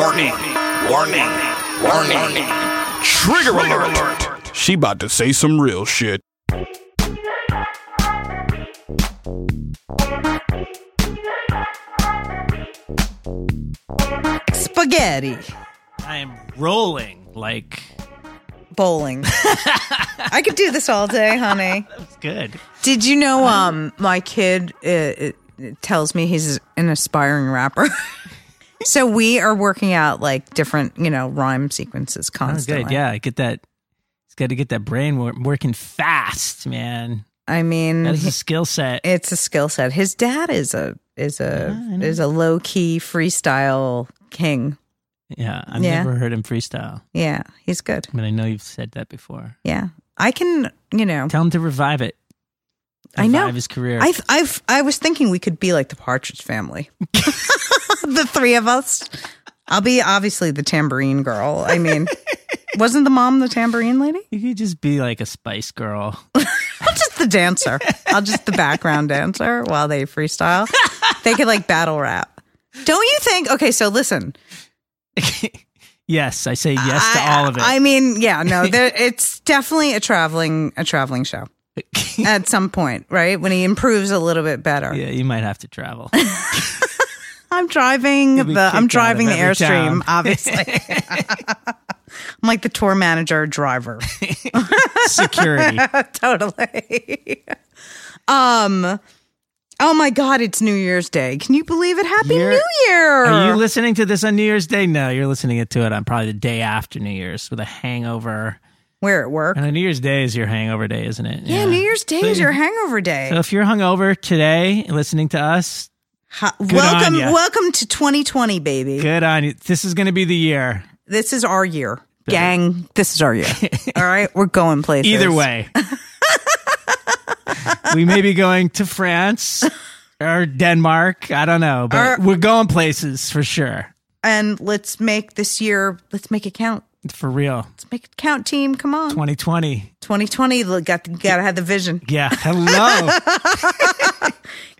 Warning. Warning. Warning. Trigger alert. She about to say some real shit. Spaghetti. I am rolling like Bowling. I could do this all day, honey. it's good. Did you know um my kid uh, uh, tells me he's an aspiring rapper. so we are working out like different, you know, rhyme sequences Oh, constantly. good. Yeah, get that. It's got to get that brain wor- working fast, man. I mean, is a skill set. it's a skill set. His dad is a is a Yeah, is a low key freestyle king. Yeah, I've Yeah. never heard him freestyle, Yeah, he's good. but I know you've said that before. Yeah, I can. You know, Tell him to revive it. I know. His career. I've, I've I was thinking we could be like the Partridge Family, the three of us. I'll be obviously the tambourine girl. I mean, wasn't the mom the tambourine lady? you could just be like a Spice Girl. I'm just the dancer. I'll just the background dancer while they freestyle. They could like battle rap. Don't you think? Okay, so listen. yes, I say yes to all of it. I mean, yeah, no, there, it's definitely a traveling a traveling show at some point, right? When he improves a little bit better. yeah, you might have to travel. I'm driving You'll the I'm driving the airstream, town. obviously. I'm like the tour manager driver. Security. totally. um Oh my god, it's New Year's Day. Can you believe it? Happy New Year. Are you listening to this on New Year's Day? No, you're listening to it on probably the day after New Year's with a hangover. Where at work? And New Year's Day is your hangover day, isn't it? Yeah, New Year's Day is your hangover day. So if you're hungover today, listening to us, Welcome welcome to 2020, baby. good on you. This is going to be the year. This is our year. Gang, this is our year. All right, we're going places. Either way, we may be going to France or Denmark. I don't know, but Or- we're going places for sure. And let's make this year, let's make it count. For real. Let's make it count, team. Come on. 2020. 2020, look, got got to have the vision. Yeah. Hello.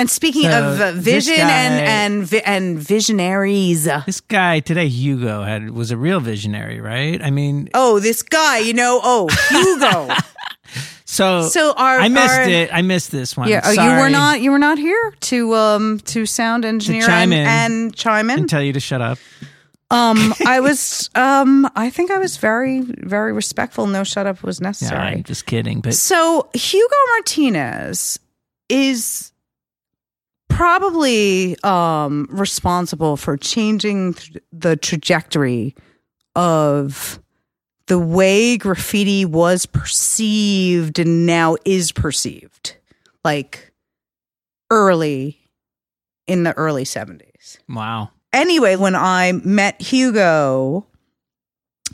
And speaking So, of uh, vision guy- and and vi- and visionaries. This guy today, Hugo, had was a real visionary, right? I mean, Oh, this guy, you know, oh, Hugo. so So our- I missed our- it. I missed this one. yeah, oh, you were not you were not here to um to sound engineer chime and, in. and chime in. and tell you to shut up. Um, I was um I think I was very very respectful. No shut up was necessary. I'm just kidding. But So Hugo Martinez is probably um, responsible for changing th- the trajectory of the way graffiti was perceived and now is perceived, like early in the early seventies wow. anyway, when I met Hugo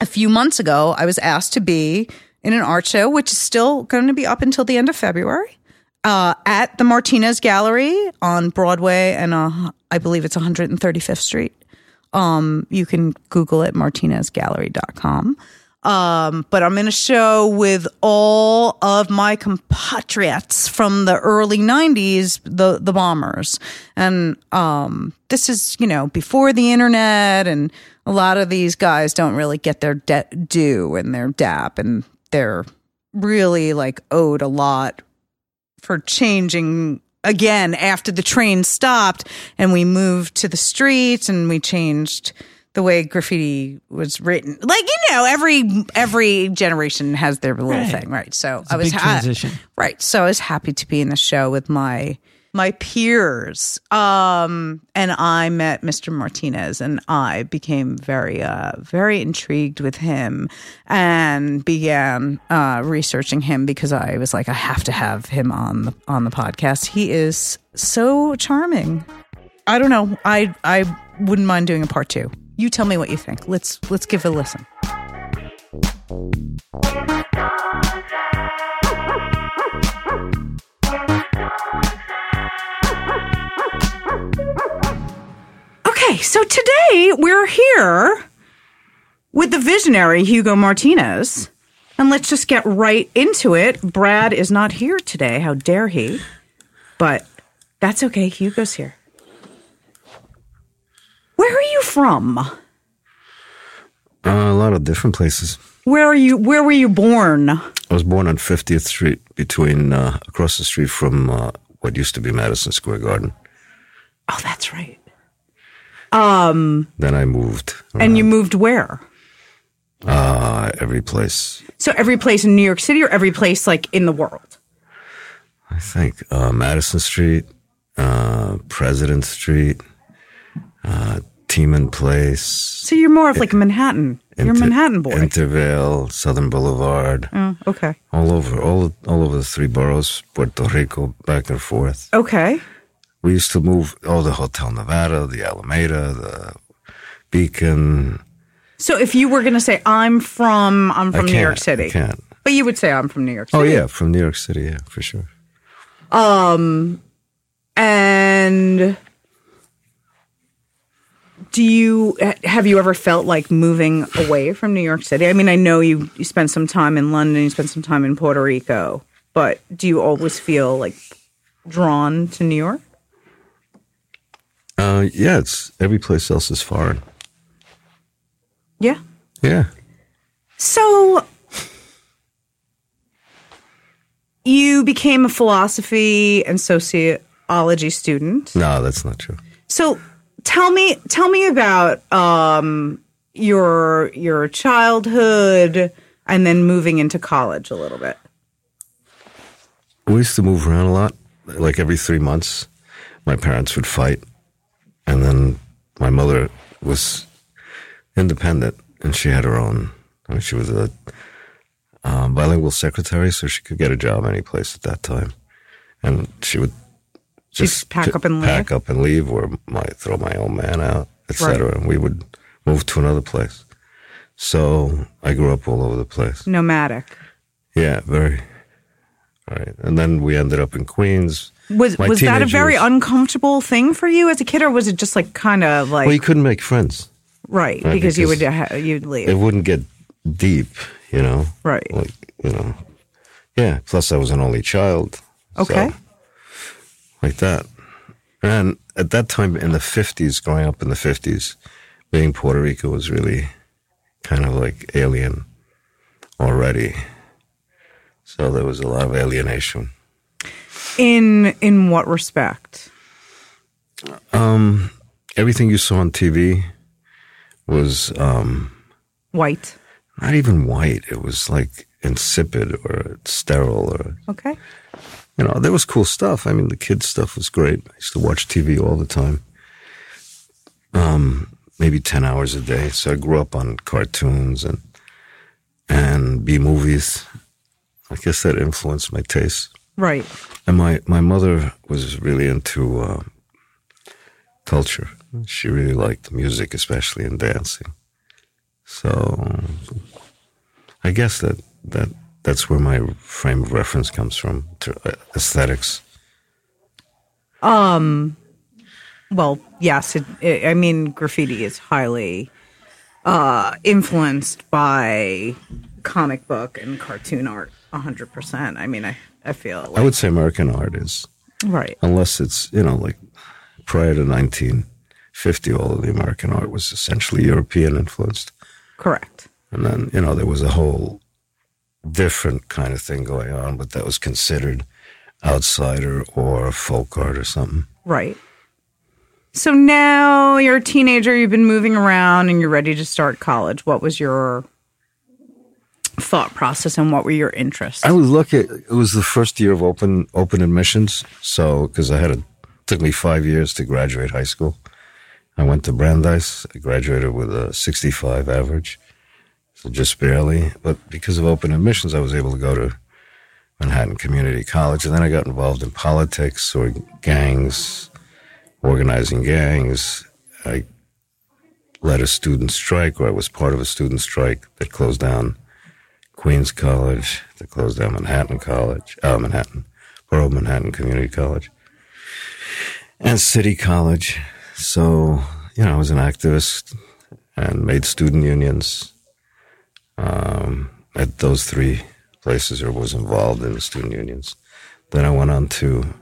a few months ago, I was asked to be in an art show, which is still going to be up until the end of February, uh, at the Martinez Gallery on Broadway, and uh, I believe it's 135th Street. Um, you can Google it, martinezgallery.com. Um, but I'm in a show with all of my compatriots from the early 90s, the, the bombers. And um, this is, you know, before the internet, and a lot of these guys don't really get their debt due and their dap, and they're really like owed a lot for changing again after the train stopped and we moved to the streets and we changed the way graffiti was written. Like you know, every every generation has their little Right. thing, right? So It's I was big ha- transition. right. So I was happy to be in the show with my my peers. Um, and I met Mr. Martinez and I became very, uh, very intrigued with him and began, uh, researching him because I was like, I have to have him on the, on the podcast. He is so charming. I don't know. I, I wouldn't mind doing a part two. You tell me what you think. Let's, let's give it a listen. Okay, so today we're here with the visionary Hugo Martinez. And let's just get right into it. Brad is not here today. How dare he? But that's okay. Hugo's here. Where are you from? Uh, a lot of different places. Where are you where were you born? I was born on 50th Street, between uh, across the street from uh, what used to be Madison Square Garden. Oh, that's right. Um Then I moved and you moved where? uh, every place. So every place in New York City or every place like in the world? I think uh, Madison Street, uh, President Street, uh, Tiemann Place. So you're more of like Manhattan. You're a Manhattan boy. Intervale, Southern Boulevard, oh, okay. all over, all all over the three boroughs, Puerto Rico, back and forth. Okay. We used to move, oh, the Hotel Nevada, the Alameda, the Beacon. So if you were going to say I'm from I'm from New York City. I can't. But you would say I'm from New York City. Oh yeah, from New York City, yeah, for sure. Um and do you have you ever felt like moving away from New York City? I mean, I know you you spent some time in London, you spent some time in Puerto Rico, but do you always feel like drawn to New York? Uh, yeah, it's every place else is foreign. Yeah. Yeah, So you became a philosophy and sociology student. no, that's not true. So tell me tell me about um your your childhood and then moving into college a little bit. We used to move around a lot. Like every three months, my parents would fight, and then my mother was independent, and she had her own. I mean, she was a um, bilingual secretary, so she could get a job any place at that time, and she would She'd pack up and leave? pack up and leave, or might throw my old man out, etc. And we would move to another place. So I grew up all over the place. Nomadic. Yeah, very. Right, and then we ended up in Queens. Was My was that a very uncomfortable thing for you as a kid or was it just like kind of like Well, you couldn't make friends. right, right, because, you would because ha- you'd leave. It wouldn't get deep, you know. Right. Like you know. Yeah. Plus, I was an only child. so, Okay. like that, and at that time in the fifties, growing up in the fifties, being Puerto Rico was really kind of like alien already. So there was a lot of alienation. In in what respect? Um, everything you saw on TV was um, White. not even white. It was like insipid or sterile or Okay. you know there was cool stuff. I mean, the kids stuff was great. I used to watch TV all the time. Um, maybe ten hours a day. So I grew up on cartoons and and B movies. I guess that influenced my taste. Right. And my, my mother was really into uh, culture. She really liked music, especially in dancing. So I guess that, that that's where my frame of reference comes from, to uh, aesthetics. Um well, yes, it, it, I mean graffiti is highly uh influenced by comic book and cartoon art 100%. I mean, I I feel like, I would say American art is, right. unless it's, you know, like prior to 1950, all of the American art was essentially European influenced. Correct. And then, you know, there was a whole different kind of thing going on, but that was considered outsider or folk art or something. Right. So now you're a teenager, you've been moving around and you're ready to start college. What was your thought process and what were your interests? I was lucky. It was the first year of open open admissions, so because I had a took me five years to graduate high school. I went to Brandeis. I graduated with a 65 average, so just barely. But because of open admissions, I was able to go to Manhattan Community College, and then I got involved in politics or gangs, organizing gangs. I led a student strike, or I was part of a student strike that closed down Queens College, that closed down Manhattan College, uh, Manhattan, Borough Manhattan Community College, and City College. So, you know, I was an activist and made student unions um, at those three places or was involved in the student unions. Then I went on to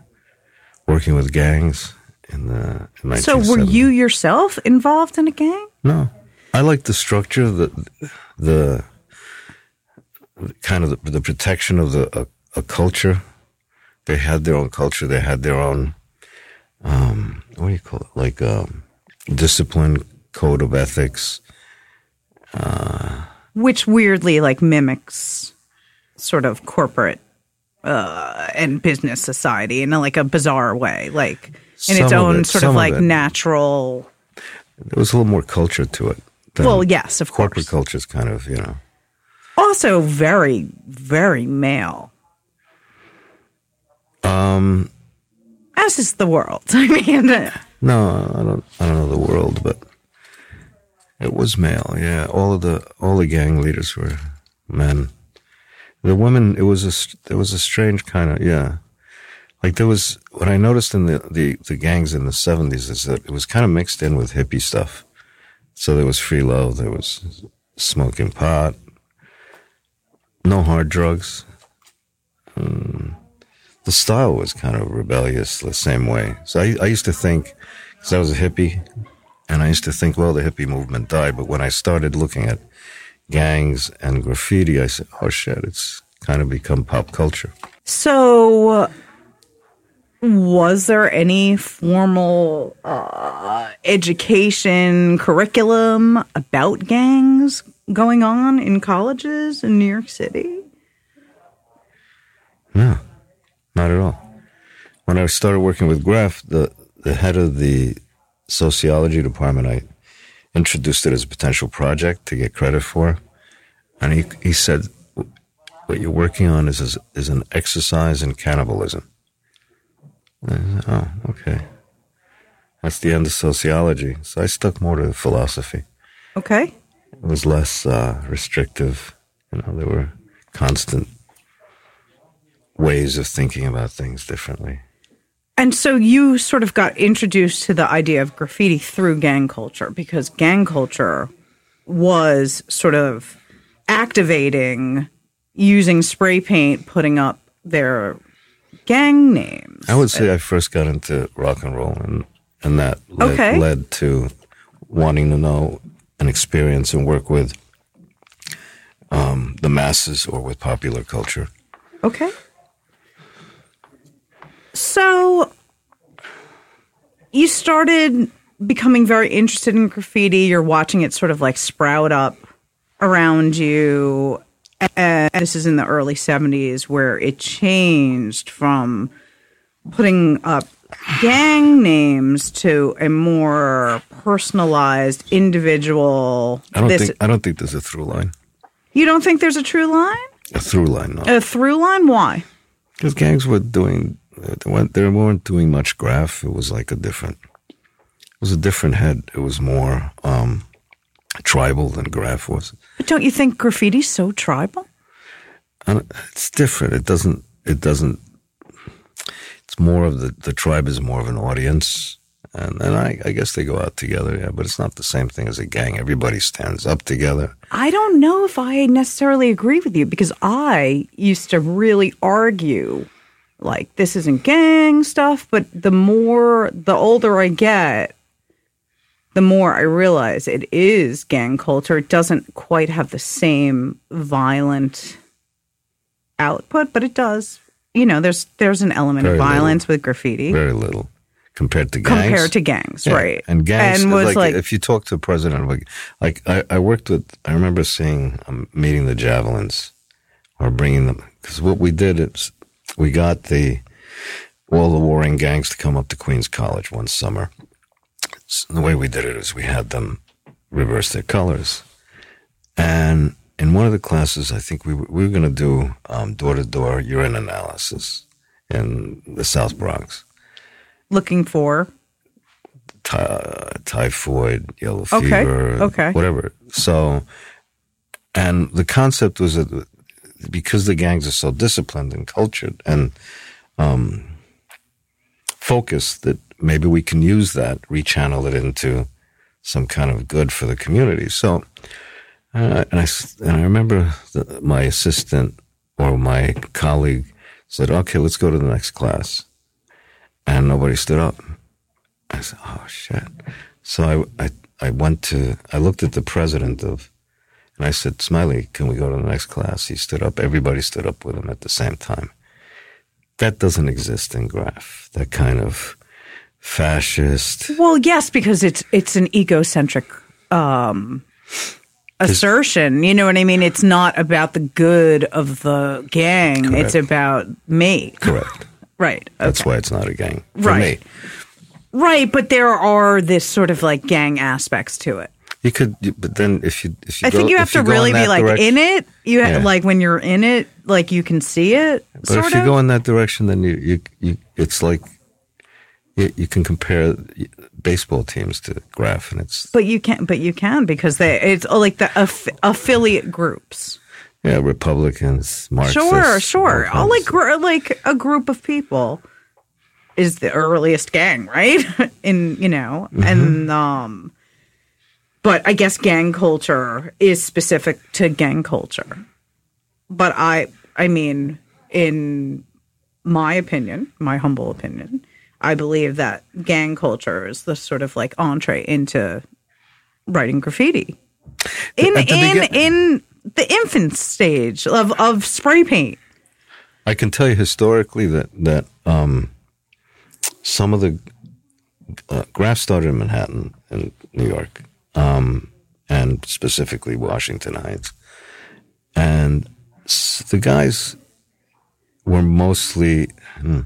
working with gangs in the in so, were you yourself involved in a gang? No, I like the structure, the the kind of the, the protection of the a, a culture. They had their own culture. They had their own um, what do you call it? Like um, discipline, code of ethics. Which weirdly like mimics sort of corporate uh, and business society in a, like a bizarre way, like in its own it, sort of of like it. natural. There was a little more culture to it. Well, yes, of corporate course. Corporate culture is kind of you know. Also, very, very male. Um, As is the world. I mean, No, I don't. I don't know the world, but it was male. Yeah, all of the all the gang leaders were men. The women, it was a. there was a strange kind of yeah. Like there was what I noticed in the the, the gangs in the seventies is that it was kind of mixed in with hippie stuff. So there was free love, there was smoking pot, no hard drugs. Mm. The style was kind of rebellious the same way. So I, I used to think, because I was a hippie, and I used to think, well, the hippie movement died. But when I started looking at gangs and graffiti, I said, oh shit, it's kind of become pop culture. so was there any formal uh, education curriculum about gangs going on in colleges in New York City? No, not at all. When I started working with Graf, the, the head of the sociology department, I introduced it as a potential project to get credit for. And he, he said, what you're working on is, is, is an exercise in cannibalism. Said, oh, okay. That's the end of sociology. So I stuck more to philosophy. Okay. It was less uh, restrictive. You know, there were constant ways of thinking about things differently. And so you sort of got introduced to the idea of graffiti through gang culture because gang culture was sort of activating using spray paint, putting up their gang names. I would say I first got into rock and roll, and and that led, Okay. led to wanting to know and experience and work with um, the masses or with popular culture. Okay. So you started becoming very interested in graffiti. You're watching it sort of like sprout up around you. And this is in the early 70s where it changed from putting up gang names to a more personalized individual. I don't this, think I don't think there's a through line. you don't think there's a true line? A through line, no. A through line? Why? Because gangs were doing, they weren't, they weren't doing much graf. It was like a different, it was a different head. It was more um, tribal than graf was. But don't you think graffiti's so tribal? And it's different. It doesn't. It doesn't. It's more of the the tribe is more of an audience, and I, I guess they go out together. Yeah, but it's not the same thing as a gang. Everybody stands up together. I don't know if I necessarily agree with you because I used to really argue like this isn't gang stuff, but the more the older I get, the more I realize it is gang culture. It doesn't quite have the same violent output, but it does. You know, there's there's an element Very of little. violence with graffiti Very little compared to gangs. compared to gangs, Yeah, right? And gangs, and was like, like, if you talk to a president, like, like I, I worked with, I remember seeing, um, meeting the Javelins, or bringing them. Because what we did is we got the all the warring gangs to come up to Queens College one summer. So the way we did it is we had them reverse their colors, and in one of the classes, I think we were, we were going to do door to door urine analysis in the South Bronx. Looking for Ty- typhoid, yellow Okay, fever, okay. whatever. So, and the concept was that because the gangs are so disciplined and cultured and um, focused, that maybe we can use that, rechannel it into some kind of good for the community. So, uh, and I and I remember the, my assistant or my colleague said, "Okay, let's go to the next class," and nobody stood up. I said, "Oh shit!" So I, I I went to I looked at the president of, and I said, "Smiley, can we go to the next class?" He stood up. Everybody stood up with him at the same time. That doesn't exist in Graf. That kind of fascist. Well, yes, because it's it's an egocentric um, assertion. You know what I mean? It's not about the good of the gang. It's about me. Correct. Right. That's why it's not a gang for Right. me. Right, but there are this sort of like gang aspects to it. You could, but then if you if you I think you have to go really be like direction- in it. You ha- Yeah. like when you're in it, like you can see it. But if you of. go in that direction, then you you, you it's like you, you can compare baseball teams to Graf, and it's but you can't. But you can because they it's like the aff- affiliate groups. yeah Republicans, Marxists. Sure, sure. all like gr- like a group of people is the earliest gang, right? In you know, Mm-hmm. and um, but I guess gang culture is specific to gang culture. But I, I mean, in my opinion, my humble opinion, I believe that gang culture is the sort of like entree into writing graffiti. In the in begin- in the infant stage of of spray paint. I can tell you historically that that um, some of the uh, Graf started in Manhattan and New York, um, and specifically Washington Heights, and the guys were mostly hmm,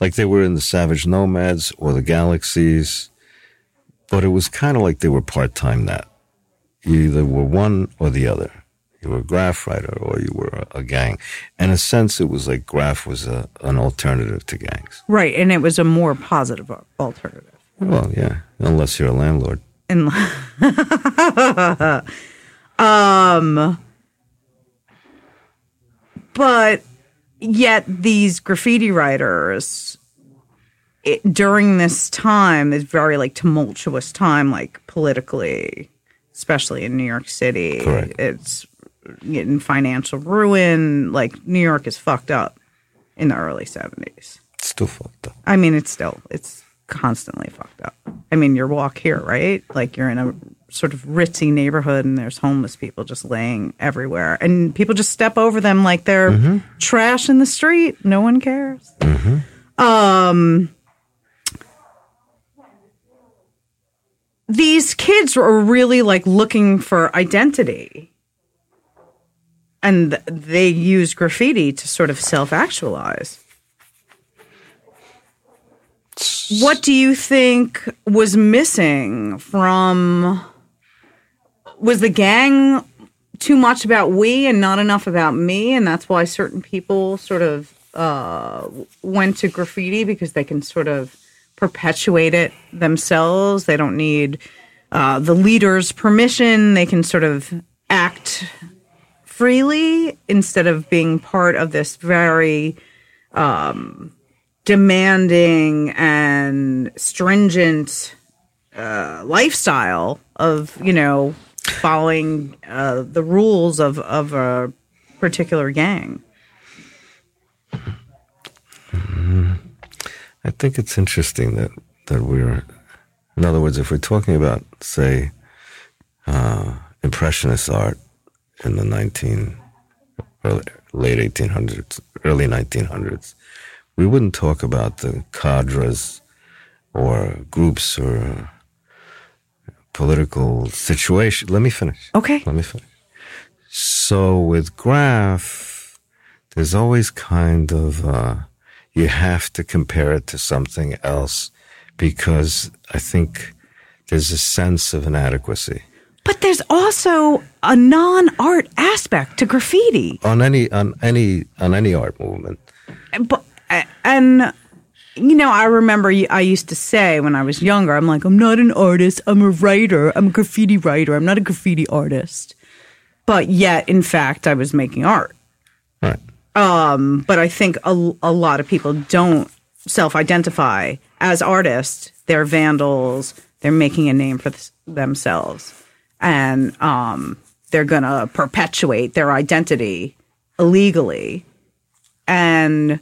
like they were in the Savage Nomads or the Galaxies, but it was kind of like they were part time. That you either were one or the other. You were a graf writer or you were a, a gang. In a sense, it was like graf was a, an alternative to gangs. Right, and it was a more positive alternative. Well, yeah, unless you're a landlord. And um but yet these graffiti writers it, during this time is very like tumultuous time like politically especially in New York City Correct. it's getting financial ruin like New York is fucked up in the early 70s It's still fucked up. I mean, it's still it's constantly fucked up. I mean, your walk here, right? Like you're in a sort of ritzy neighborhood, and there's homeless people just laying everywhere, and people just step over them like they're trash in the street. No one cares. Um, these kids are really like looking for identity. And they use graffiti to sort of self actualize. What do you think was missing from was the gang too much about we and not enough about me? And that's why certain people sort of uh, went to graffiti because they can sort of perpetuate it themselves. They don't need uh, the leader's permission. They can sort of act freely instead of being part of this very demanding and stringent uh, lifestyle of you know following uh, the rules of of a particular gang. I think it's interesting that, that we're, in other words, if we're talking about, say, uh, Impressionist art in the 19, early, late 1800s, early 1900s, we wouldn't talk about the cadres or groups or political situation. Let me finish. Okay. Let me finish. So with graf, there's always kind of uh, you have to compare it to something else because I think there's a sense of inadequacy But there's also a non-art aspect to graffiti. on any on any on any art movement. but and you know i remember I used to say when i was younger i'm like i'm not an artist i'm a writer i'm a graffiti writer i'm not a graffiti artist. But yet in fact i was making art. Right. um but i think a, a lot of people don't self-identify as artists. They're vandals. They're making a name for th- themselves. And um they're gonna perpetuate their identity illegally. And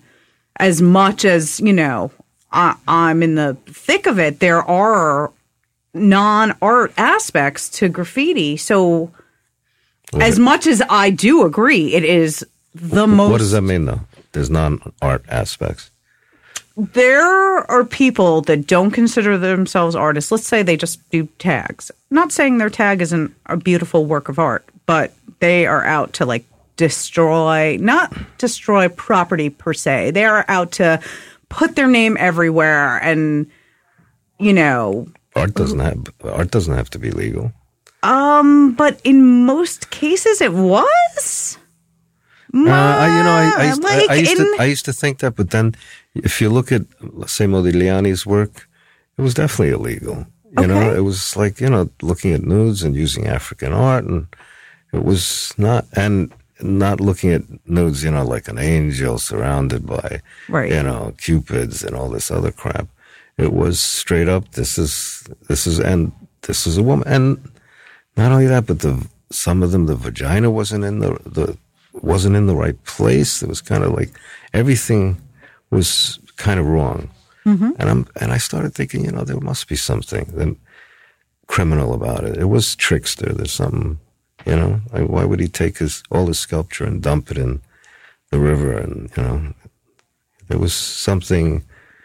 as much as you know I, i'm in the thick of it there are non-art aspects to graffiti so as much as i do agree it is the most What does that mean though? There's non-art aspects. there are people that don't consider themselves artists. Let's say they just do tags. not saying their tag isn't a beautiful work of art, but they are out to like destroy, not destroy property per se. They are out to put their name everywhere and, you know, Art doesn't have art doesn't have to be legal. um, but in most cases it was. Uh, I, you know, I, I, used, Like I, used to, I used to think that, but then if you look at, say, Modigliani's work, it was definitely illegal. You know, it was like, you know, looking at nudes and using African art, and it was not, and not looking at nudes, you know, like an angel surrounded by, Right. you know, cupids and all this other crap. It was straight up, this is, this is, and this is a woman. And not only that, but the, some of them, the vagina wasn't in the, the, wasn't in the right place. It was kind of like everything was kind of wrong. Mm-hmm. And I'm, and I started thinking, you know, there must be something criminal about it. It was trickster. There's something, you know, like, why would he take his, all his sculpture and dump it in the river? And, you know, there was something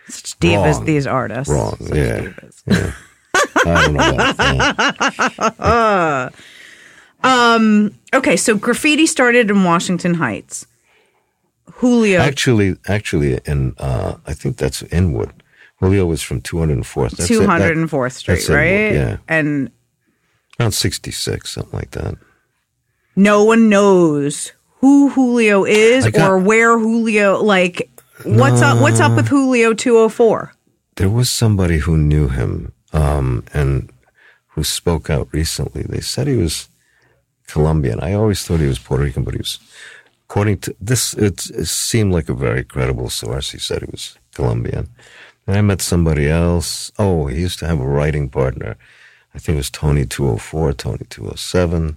Such divas, Wrong. these artists. wrong. Such Yeah. yeah. I don't know that. Okay, so graffiti started in Washington Heights. Julio. Actually, actually, in uh, I think that's Inwood. Julio was from 204th. That's it. That- hundred and fourth Street, that's Inwood, right? Yeah, And around 66, something like that. No one knows who Julio is got- or where Julio. Like, what's up? What's up with Julio two hundred four? There was somebody who knew him um, and who spoke out recently. They said he was Colombian. I always thought he was Puerto Rican, but he was, according to this, it, it seemed like a very credible source. He said he was Colombian. And I met somebody else. Oh, he used to have a writing partner. I think it was Tony 204, Tony 207.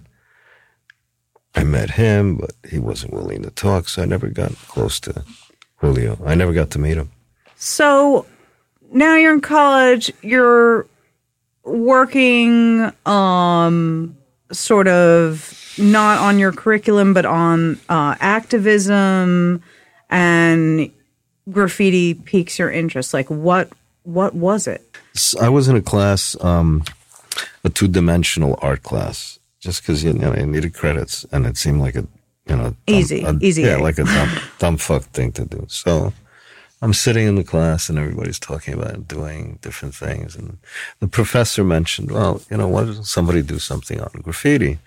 I met him, but he wasn't willing to talk, so I never got close to Julio. I never got to meet him. So now you're in college. You're working, um, sort of not on your curriculum, but on uh, activism and graffiti piques your interest. Like, what? What was it? i was in a class, um, a two dimensional art class, just because you know I needed credits, and it seemed like a you know dumb- Easy, a- easy yeah, A. like a dumb dumb fuck thing to do. So I'm sitting in the class, and everybody's talking about doing different things, and the professor mentioned, well, you know, why doesn't somebody do something on graffiti?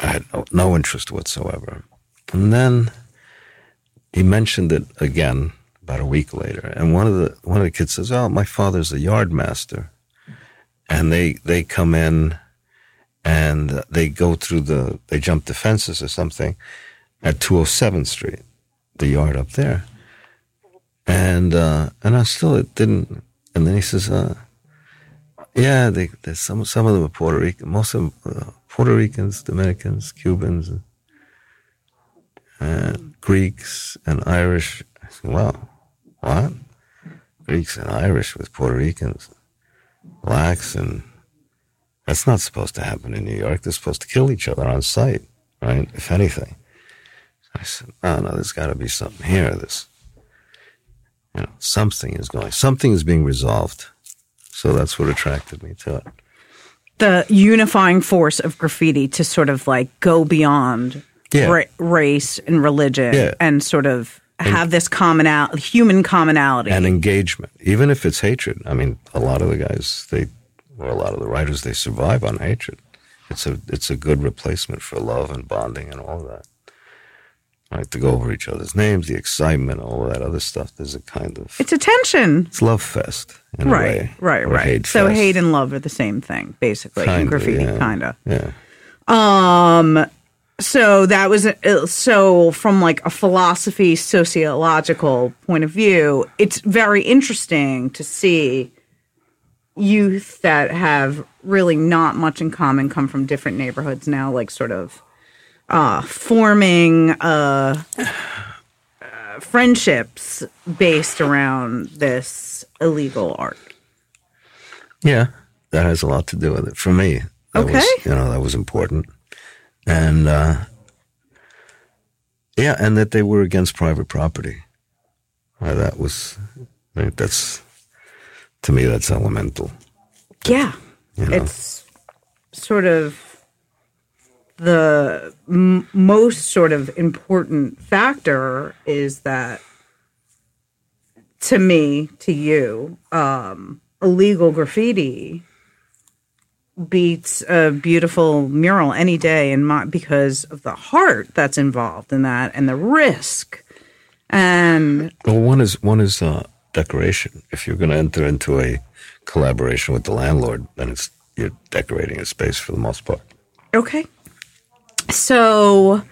I had no, no interest whatsoever, and then he mentioned it again about a week later, and one of the one of the kids says, "Oh, my father's a yard master," and they they come in and they go through the they jump the fences or something at 207th Street, the yard up there, and uh, and I still it didn't, and then he says, uh, "Yeah, they, there's some some of them are Puerto Rican, most of them uh, Puerto Ricans, Dominicans, Cubans." and Greeks and Irish. I said, well, what? Greeks and Irish with Puerto Ricans, blacks, and that's not supposed to happen in New York. They're supposed to kill each other on sight, right? If anything. I said, no, no, there's got to be something here. This, you know, something is going, something is being resolved. So that's what attracted me to it. The unifying force of graffiti to sort of like go beyond Yeah. ra- race and religion Yeah. and sort of have this commonality, human commonality. and engagement, even if it's hatred. I mean, a lot of the guys, they, a lot of the writers, they survive on hatred. It's a, it's a good replacement for love and bonding and all that. Right, to go over each other's names, the excitement, all that other stuff. There's a kind of it's a tension. it's love fest, in a Right, way, right, right. Hate so fest. hate and love are the same thing, basically. Kinda, graffiti, yeah. kind of. yeah. Um, so that was uh, so from like a philosophy sociological point of view, it's very interesting to see youth that have really not much in common come from different neighborhoods now, like sort of uh, forming uh, uh, friendships based around this illegal art. Yeah, that has a lot to do with it for me. That Okay. was, you know, that was important, and uh, yeah, and that they were against private property. That was, I think that's to me that's elemental. Yeah. You know? It's sort of the m- most sort of important factor is that to me, to you, um, illegal graffiti beats a beautiful mural any day and my because of the heart that's involved in that and the risk and Well, one is one is uh, decoration. If you're going to enter into a collaboration with the landlord, then it's you're decorating a space for the most part. Okay. So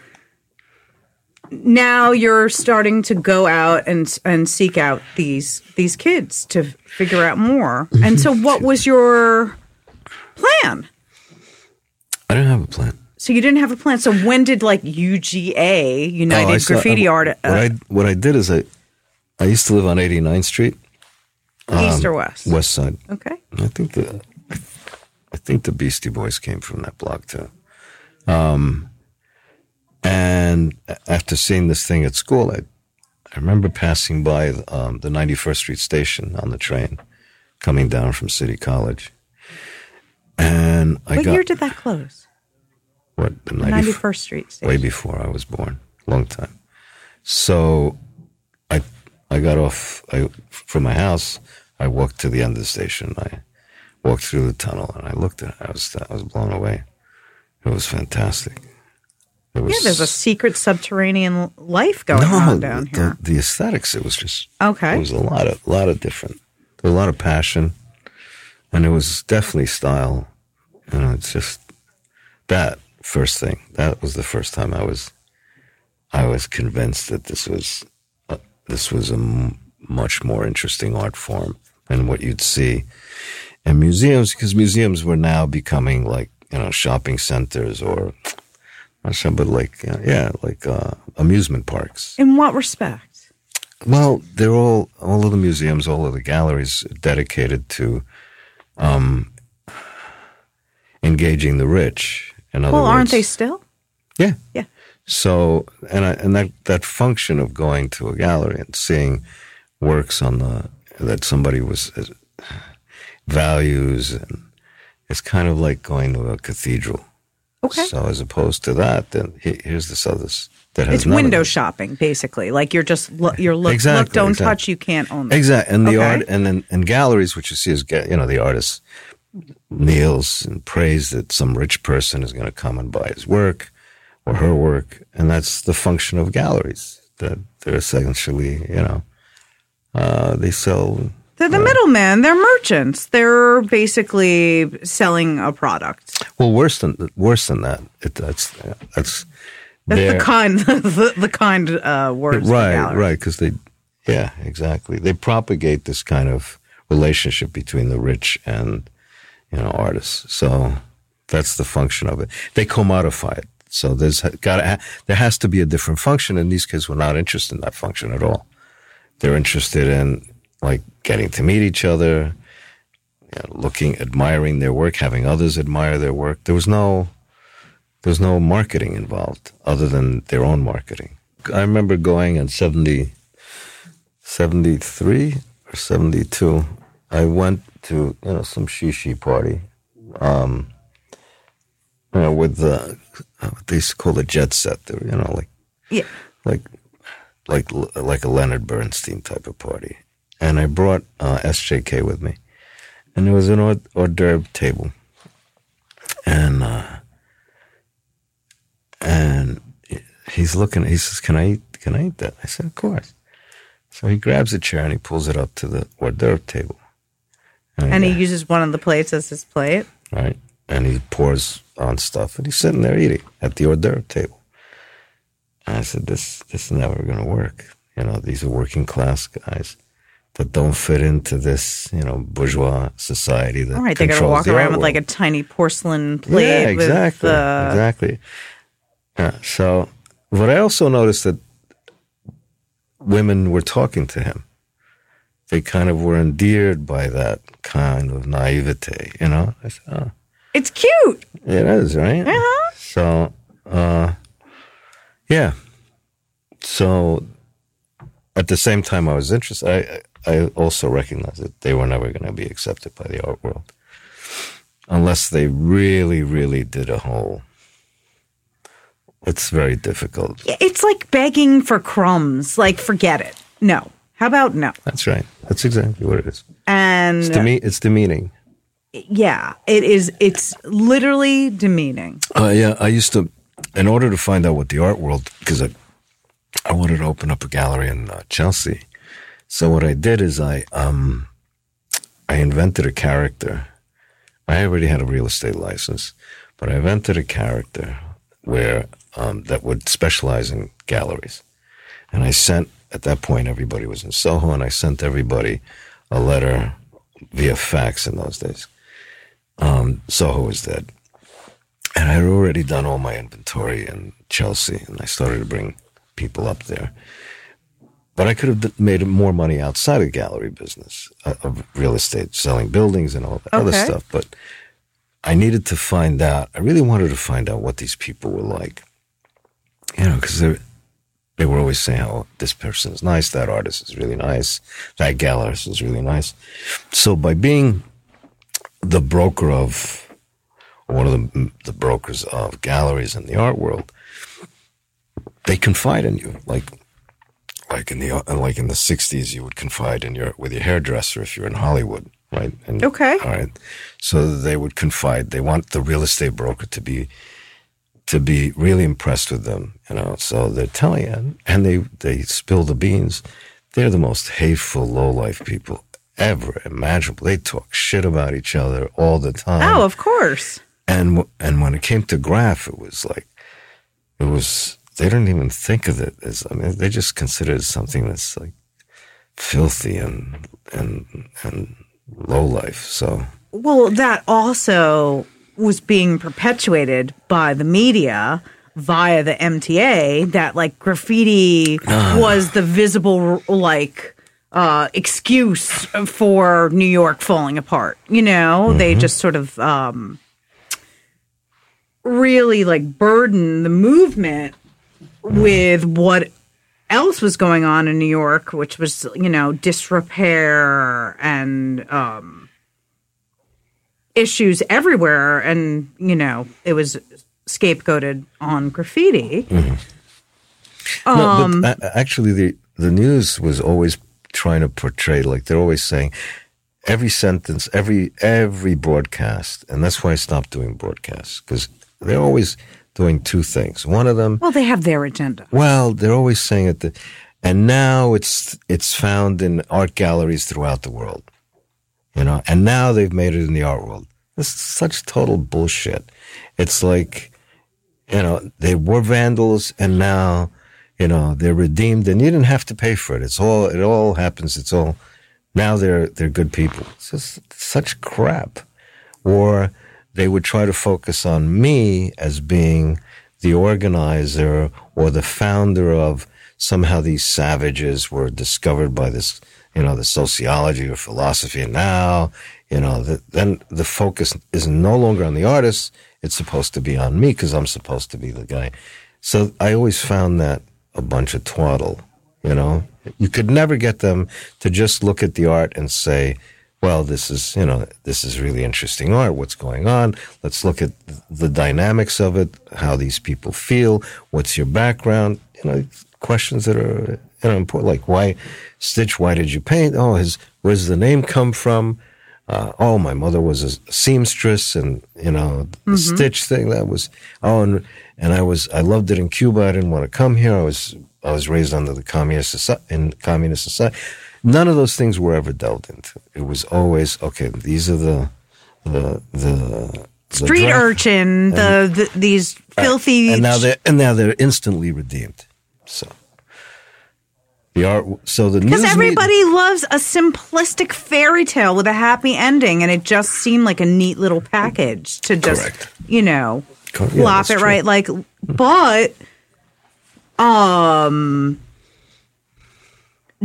now you're starting to go out and and seek out these these kids to figure out more. And so what was your plan? I didn't have a plan. So you didn't have a plan. So when did like UGA, United Oh, I saw- Graffiti uh, Art uh, What I what I did is I I used to live on 89th Street, East or West? West Side. Okay. I think the I think the Beastie Boys came from that block too. Um, and after seeing this thing at school, I I remember passing by um, the 91st Street station on the train, coming down from City College, and I What got year did that close? what the 91st 91st Street way before I was born, long time. So I got off I, from my house. I walked to the end of the station. I walked through the tunnel and I looked at it. I was I was blown away. It was fantastic. It was, Yeah, there's a secret subterranean life going no, on down the, here. the aesthetics. It was just Okay. It was a lot of lot of different. A lot of passion, and it was definitely style. You know, it's just that first thing. That was the first time I was, I was convinced that this was, this was a m- much more interesting art form than what you'd see in museums, because museums were now becoming like you know shopping centers or. Not sure, but like uh, yeah, like uh, amusement parks. In what respect? Well, they're all all of the museums, all of the galleries dedicated to um, engaging the rich. In other Well, aren't they still? Yeah. Yeah. So, and I, and that that function of going to a gallery and seeing works on the that somebody was uh, values and it's kind of like going to a cathedral. Okay. So as opposed to that, then here's this other that has It's window shopping, basically. Like you're just look, you're look, Exactly, look, don't exactly. touch, you can't own. Them. Exactly, and the Okay. art, and then and galleries, which you see is you know the artist kneels and prays that some rich person is going to come and buy his work or her work, and that's the function of galleries. That they're essentially, you know, uh, they sell. They're the middlemen. They're merchants. They're basically selling a product. Well, worse than worse than that. It, that's that's That's the kind, the, the kind uh, words. right, right, because they, yeah, exactly. They propagate this kind of relationship between the rich and you know artists. So that's the function of it. They commodify it. So there's got there has to be a different function, and these kids were not interested in that function at all. They're interested in like getting to meet each other, you know, looking, admiring their work, having others admire their work. There was no there was no marketing involved other than their own marketing. I remember going in 70, 73 or 72. I went to, you know, some shishi party. Um, you know, with the uh, what they used to call a jet set. They were, you know, like Yeah. like like like a Leonard Bernstein type of party. And I brought uh, SJK with me, and there was an hors, hors d'oeuvre table, and uh, and he's looking. He says, "Can I eat? Can I eat that?" I said, "Of course." So he grabs a chair and he pulls it up to the hors d'oeuvre table, And he I- uses one of the plates as his plate. right? And he pours on stuff, and he's sitting there eating at the hors d'oeuvre table. And I said, "This, this is never going to work. You know, these are working class guys that don't fit into this, you know, bourgeois society that All right, they got to walk around with like a tiny porcelain plate. Yeah, exactly, With, uh, exactly. Yeah, so, but I also noticed that women were talking to him. They kind of were endeared by that kind of naivete, you know. I said, oh, It's cute. it is, right? Uh-huh. So, uh, yeah. So, at the same time, I was interested. I I also recognized that they were never going to be accepted by the art world unless they really, really did a whole. It's very difficult. It's like begging for crumbs. Like, forget it. No. How about no? That's right. That's exactly what it is. And It's, deme- it's demeaning. Yeah, it is. It's literally demeaning. Uh, yeah, I used to, in order to find out what the art world, because I, I wanted to open up a gallery in uh, Chelsea. So what I did is I, um, I invented a character. I already had a real estate license, but I invented a character where um, that would specialize in galleries. And I sent at that point everybody was in Soho, and I sent everybody a letter via fax in those days. Um, Soho was dead. And I had already done all my inventory in Chelsea, and I started to bring people up there. But I could have made more money outside of gallery business uh, of real estate, selling buildings and all that other stuff. But I needed to find out. I really wanted to find out what these people were like. You know, because they they were always saying, "Oh, this person is nice. That artist is really nice. That gallerist is really nice." So by being the broker of one of the, the brokers of galleries in the art world, they confide in you. Like, like in the like in the '60s, you would confide in your with your hairdresser if you're in Hollywood, right? And, Okay. All right. So they would confide. They want the real estate broker to be to be really impressed with them, you know. So they're telling you, and they they spill the beans. They're the most hateful, low life people ever imaginable. They talk shit about each other all the time. Oh, of course. And and when it came to graf, it was like it was. They didn't even think of it as. I mean, they just considered it something that's like filthy and and and low life. So Well, that also was being perpetuated by the media via the MTA that like graffiti was the visible like uh excuse for New York falling apart. You know, they just sort of um really like burden the movement with what else was going on in New York, which was, you know, disrepair and um issues everywhere. And you know it was scapegoated on graffiti. No, but a- actually, the the news was always trying to portray like they're always saying every sentence, every every broadcast, and that's why I stopped doing broadcasts because they're always doing two things. One of them, well they have their agenda well, they're always saying it, the, and now it's it's found in art galleries throughout the world, you know, and now they've made it in the art world. Is such total bullshit. It's like, you know, they were vandals, and now, you know, they're redeemed, and you didn't have to pay for it. It's all it all happens. It's all now they're they're good people. It's just such crap. Or they would try to focus on me as being the organizer or the founder of somehow these savages were discovered by this, you know, the sociology or philosophy. And now, you know, the, then the focus is no longer on the artist. It's supposed to be on me because I'm supposed to be the guy. So I always found that a bunch of twaddle, you know. You could never get them to just look at the art and say, well, this is you know this is really interesting art. What's going on? Let's look at the dynamics of it. How these people feel. What's your background? You know, questions that are you know important. Like why Stitch? Why did you paint? Oh, his where's the name come from? Uh, oh, my mother was a seamstress, and you know the Stitch thing that was. Oh, and and I was I loved it in Cuba. I didn't want to come here. I was I was raised under the communist soci- in communist society. None of those things were ever delved into. It was always okay. These are the the the, the Street draft- urchin, the, the these filthy. and now they're and now they're instantly redeemed. So the art. So the Because media- everybody loves a simplistic fairy tale with a happy ending, and it just seemed like a neat little package to just, Correct. you know, Yeah, that's it right. Like, but, um,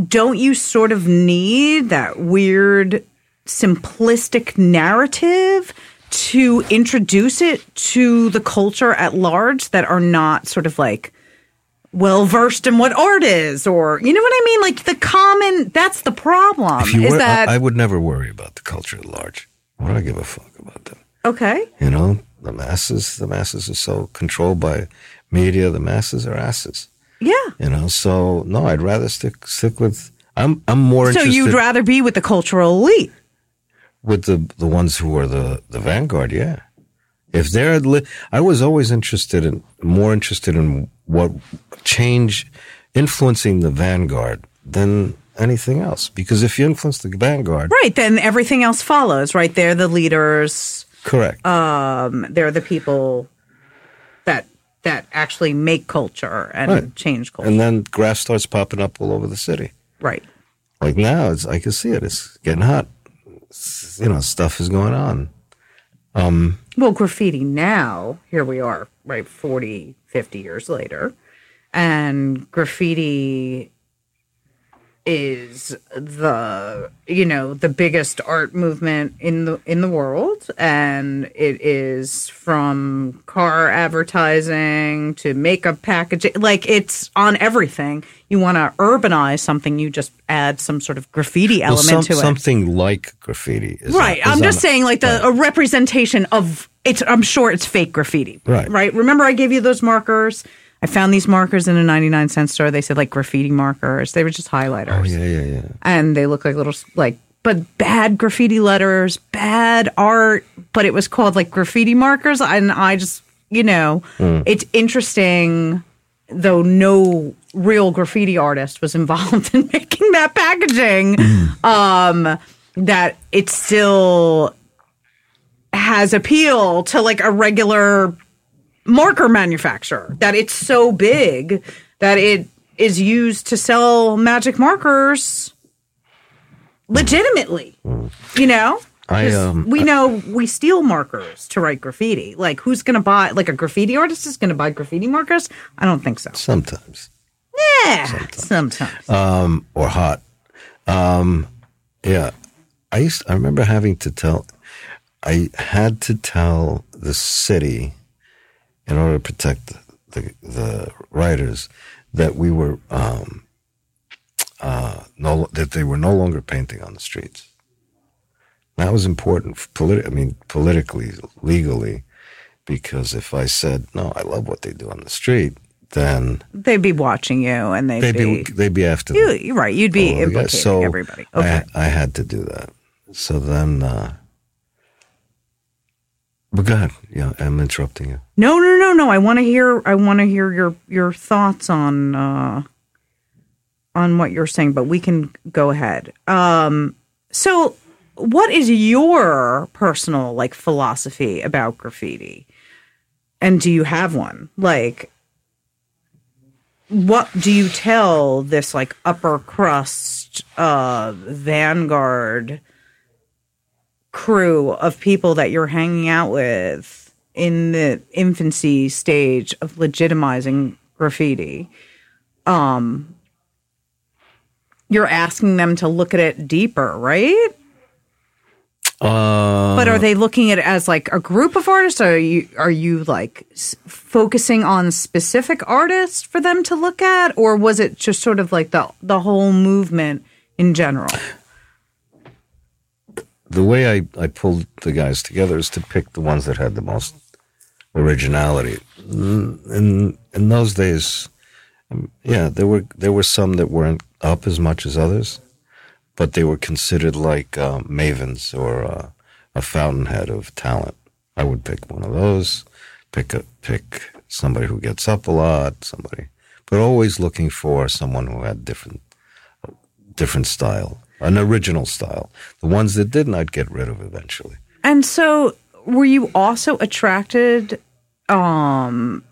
don't you sort of need that weird, simplistic narrative? To introduce it to the culture at large that are not sort of like well versed in what art is, or you know what I mean? Like the common. That's the problem. Is were, that I, I would never worry about the culture at large. What do I give a fuck about them? okay? You know, the masses. The masses are so controlled by media. The masses are asses. Yeah. You know, so no, I'd rather stick stick with. I'm I'm more So you'd rather be with the cultural elite? with the the ones who are the the vanguard. Yeah, if they're, li- I was always interested in more interested in what change influencing the vanguard than anything else. Because if you influence the vanguard, Right. Then everything else follows. Right. They're the leaders. Correct. Um, they're the people that that actually make culture and Right. change culture. and then grass starts popping up all over the city. right. Like now, it's I can see it. It's getting hot. It's, you know, stuff is going on. Well, graffiti now, here we are, right, 40, 50 years later. And graffiti is the you know the biggest art movement in the in the world and it is from car advertising to makeup packaging like it's on everything you want to urbanize something you just add some sort of graffiti Well, element some- to it something like graffiti. Is Right. I'm just saying, like the a representation of it's. I'm sure it's fake graffiti. Right. Right. Remember, I gave you those markers. I found these markers in a 99 cent store. They said like graffiti markers. They were just highlighters, Oh yeah, yeah, yeah. and they look like little like but bad graffiti letters, bad art. But it was called like graffiti markers, and I just you know, Hmm. it's interesting though no real graffiti artist was involved in making that packaging Hmm. um that it still has appeal to like a regular marker manufacturer that it's so big that it is used to sell magic markers legitimately you know I, um, we know we steal markers to write graffiti like who's gonna buy like a graffiti artist is gonna buy graffiti markers i don't think so Sometimes. yeah sometimes, um, or hot. Um, yeah, I used. I remember having to tell. I had to tell the city, in order to protect the the, writers, that we were um, uh, no that they were no longer painting on the streets. That was important. For politi- I mean, politically, legally, because if I said no, I love what they do on the street, then they'd be watching you and they'd, they'd be, be they'd be after you, the- you're right you'd be Oh, yeah, implicating so everybody okay I, I had to do that. So then, uh, but go ahead. Yeah, I'm interrupting you. No, no, no, no. I want to hear. I want to hear your your thoughts on uh, on what you're saying, but we can go ahead. Um, so, what is your personal like philosophy about graffiti? And do you have one? Like, what do you tell this like upper crust uh, vanguard? Crew of people that you're hanging out with in the infancy stage of legitimizing graffiti um you're asking them to look at it deeper right? Uh, but are they looking at it as like a group of artists? Or are you are you like s- focusing on specific artists for them to look at? Or was it just sort of like the the whole movement in general the way I, I pulled the guys together is to pick the ones that had the most originality. Mm, In in those days, um, yeah, there were there were some that weren't up as much as others, but they were considered like uh, mavens or uh, a fountainhead of talent. I would pick one of those, pick a pick somebody who gets up a lot, somebody, but always looking for someone who had different different style, an original style. The ones that didn't, I'd get rid of eventually. And so were you also attracted um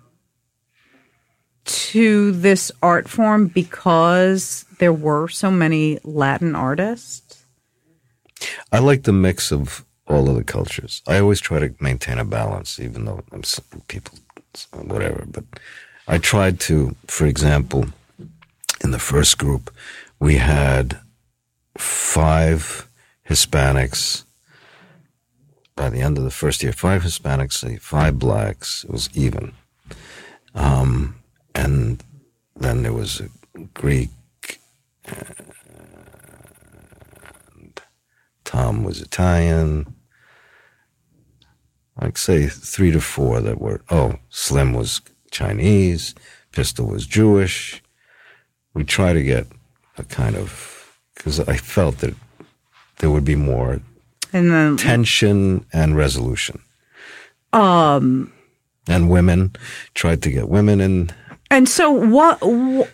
to this art form because there were so many Latin artists? I like the mix of all of the cultures. I always try to maintain a balance, even though I'm people, whatever. But I tried to, for example, in the first group, we had five Hispanics. By the end of the first year, five Hispanics, five blacks. It was even. Um, and then there was a Greek. And Tom was Italian. I'd say three to four that were. Oh, Slim was Chinese. Pistol was Jewish. We try to get a kind of because I felt that there would be more And then tension and resolution. Um, and women tried to get women in. And so, what wh-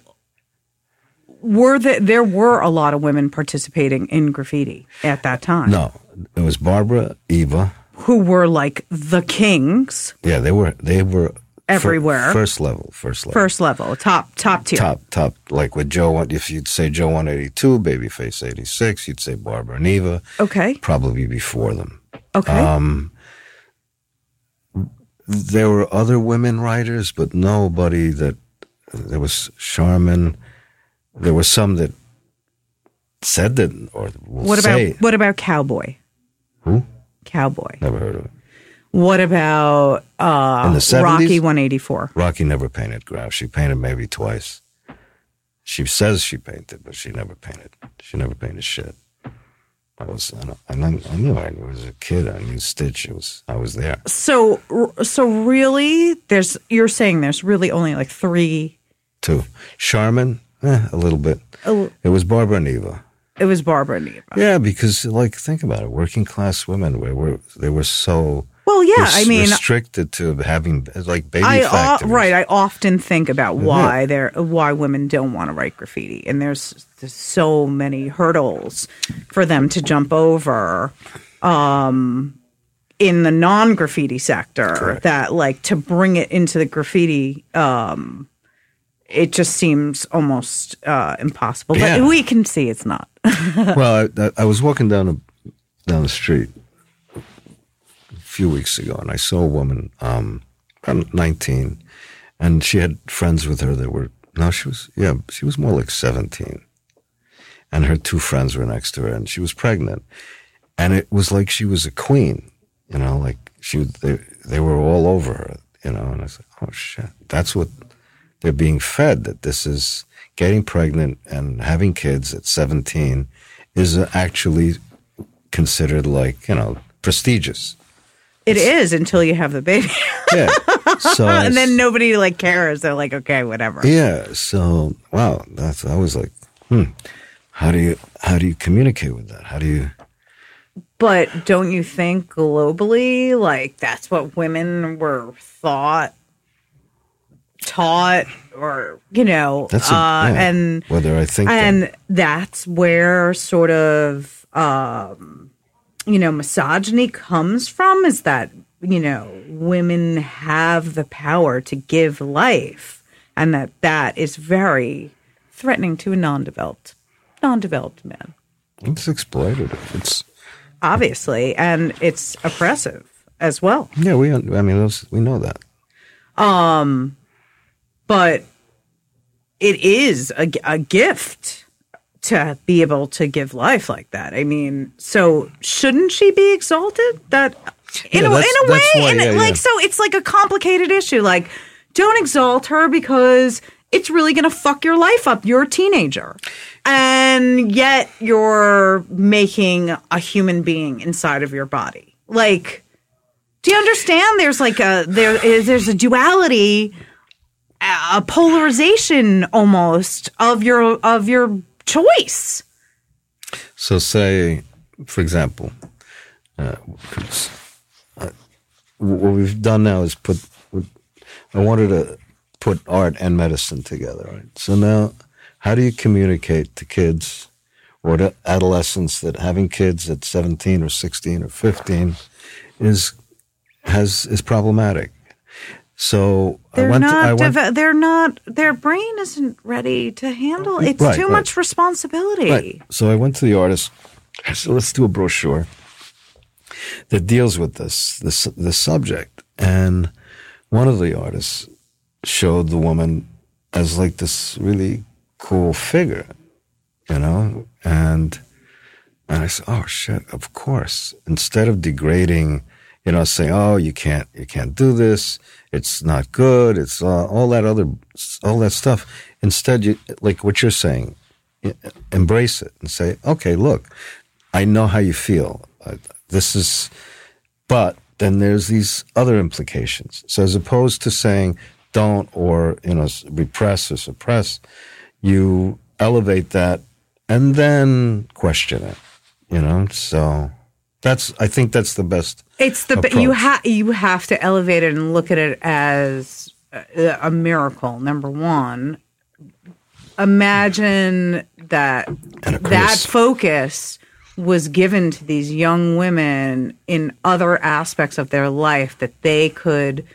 were there? There were a lot of women participating in graffiti at that time, No, it was Barbara, Eva. who were like the kings, Yeah, they were. They were Everywhere. first level, first level, first level, top top tier. top, top. Like with Joe, one- if you'd say Joe one eighty two, Babyface eighty six, you'd say Barbara and Eva. Okay, Probably before them. okay. Um, there were other women writers, but nobody that. There was Charmin. There were some that said that, or what about say, what about cowboy? Who? Cowboy. Never heard of it. What about uh, In the 70s? Rocky One Eighty Four? Rocky never painted graf. She painted maybe twice. She says she painted, but she never painted. She never painted shit. I was, I, knew, I knew I was a kid. I knew Stitch. It was, I was there. So so really, there's you're saying there's really only like three. Two. Charmin, eh, a little bit. Oh. It was Barbara and Eva. It was Barbara and Eva. Yeah, because like think about it, working class women were, were they were so Well, yeah, res- I mean, restricted to having like baby I uh, factories. right. I often think about why there why women don't want to write graffiti, and there's, there's so many hurdles for them to jump over. Um, in the non graffiti sector, that like to bring it into the graffiti, um, it just seems almost uh, impossible. But Yeah. we can see it's not. well, I, I was walking down the down the street a few weeks ago, and I saw a woman, um, about nineteen, and she had friends with her that were no, she was yeah, she was more like seventeen, and her two friends were next to her, and she was pregnant, and it was like she was a queen, you know, like she they they were all over her, you know, and I said, oh shit, that's what they're being fed that this is getting pregnant and having kids at 17 is actually considered like you know prestigious It is until you have the baby, yeah so and then nobody like cares. They're like, okay, whatever. yeah so wow that's i was like hmm how do you how do you communicate with that how do you But don't you think globally, like that's what women were thought, taught, or you know, that's a, uh, yeah. and whether i think that- and that's where sort of um, you know misogyny comes from. Is that you know women have the power to give life, and that that is very threatening to a non-developed, non-developed man. it's exploitative it's obviously, and it's oppressive as well. yeah we i mean those, we know that Um But it is a, a gift to be able to give life like that. I mean, so shouldn't she be exalted? That in, Yeah, a, in a way, why, in yeah, like so, it's like a complicated issue. Like, don't exalt her because it's really going to fuck your life up. You're a teenager. And yet you're making a human being inside of your body. Like, do you understand? There's like a there is there's a duality, a polarization almost of your of your choice. So, say, for example, uh, what we've done now is put. I wanted to put art and medicine together. Right? So now, how do you communicate to kids or to adolescents that having kids at 17 or 16 or 15 is has is problematic? So They're I went. not. I went, they're not. Their brain isn't ready to handle. It's Right, too right. much responsibility. Right. So I went to the artist. I said, let's do a brochure that deals with this, this, this subject. And one of the artists showed the woman as like this really cool figure, you know? And, and I said, oh shit, of course. Instead of degrading, you know, saying, oh, you can't, you can't do this. It's not good. It's uh, all that other, all that stuff. Instead, you, like what you're saying, embrace it and say, okay, look, I know how you feel. This is, but then there's these other implications. So as opposed to saying don't or, you know, repress or suppress, you elevate that and then question it, you know? So that's, I think that's the best. It's the you have you have to elevate it and look at it as a, a miracle. Number one, imagine that that focus was given to these young women in other aspects of their life that they could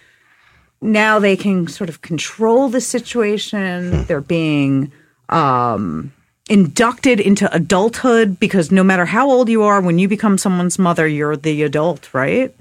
now they can sort of control the situation. Hmm. They're being um, inducted into adulthood because no matter how old you are, when you become someone's mother, you're the adult, right?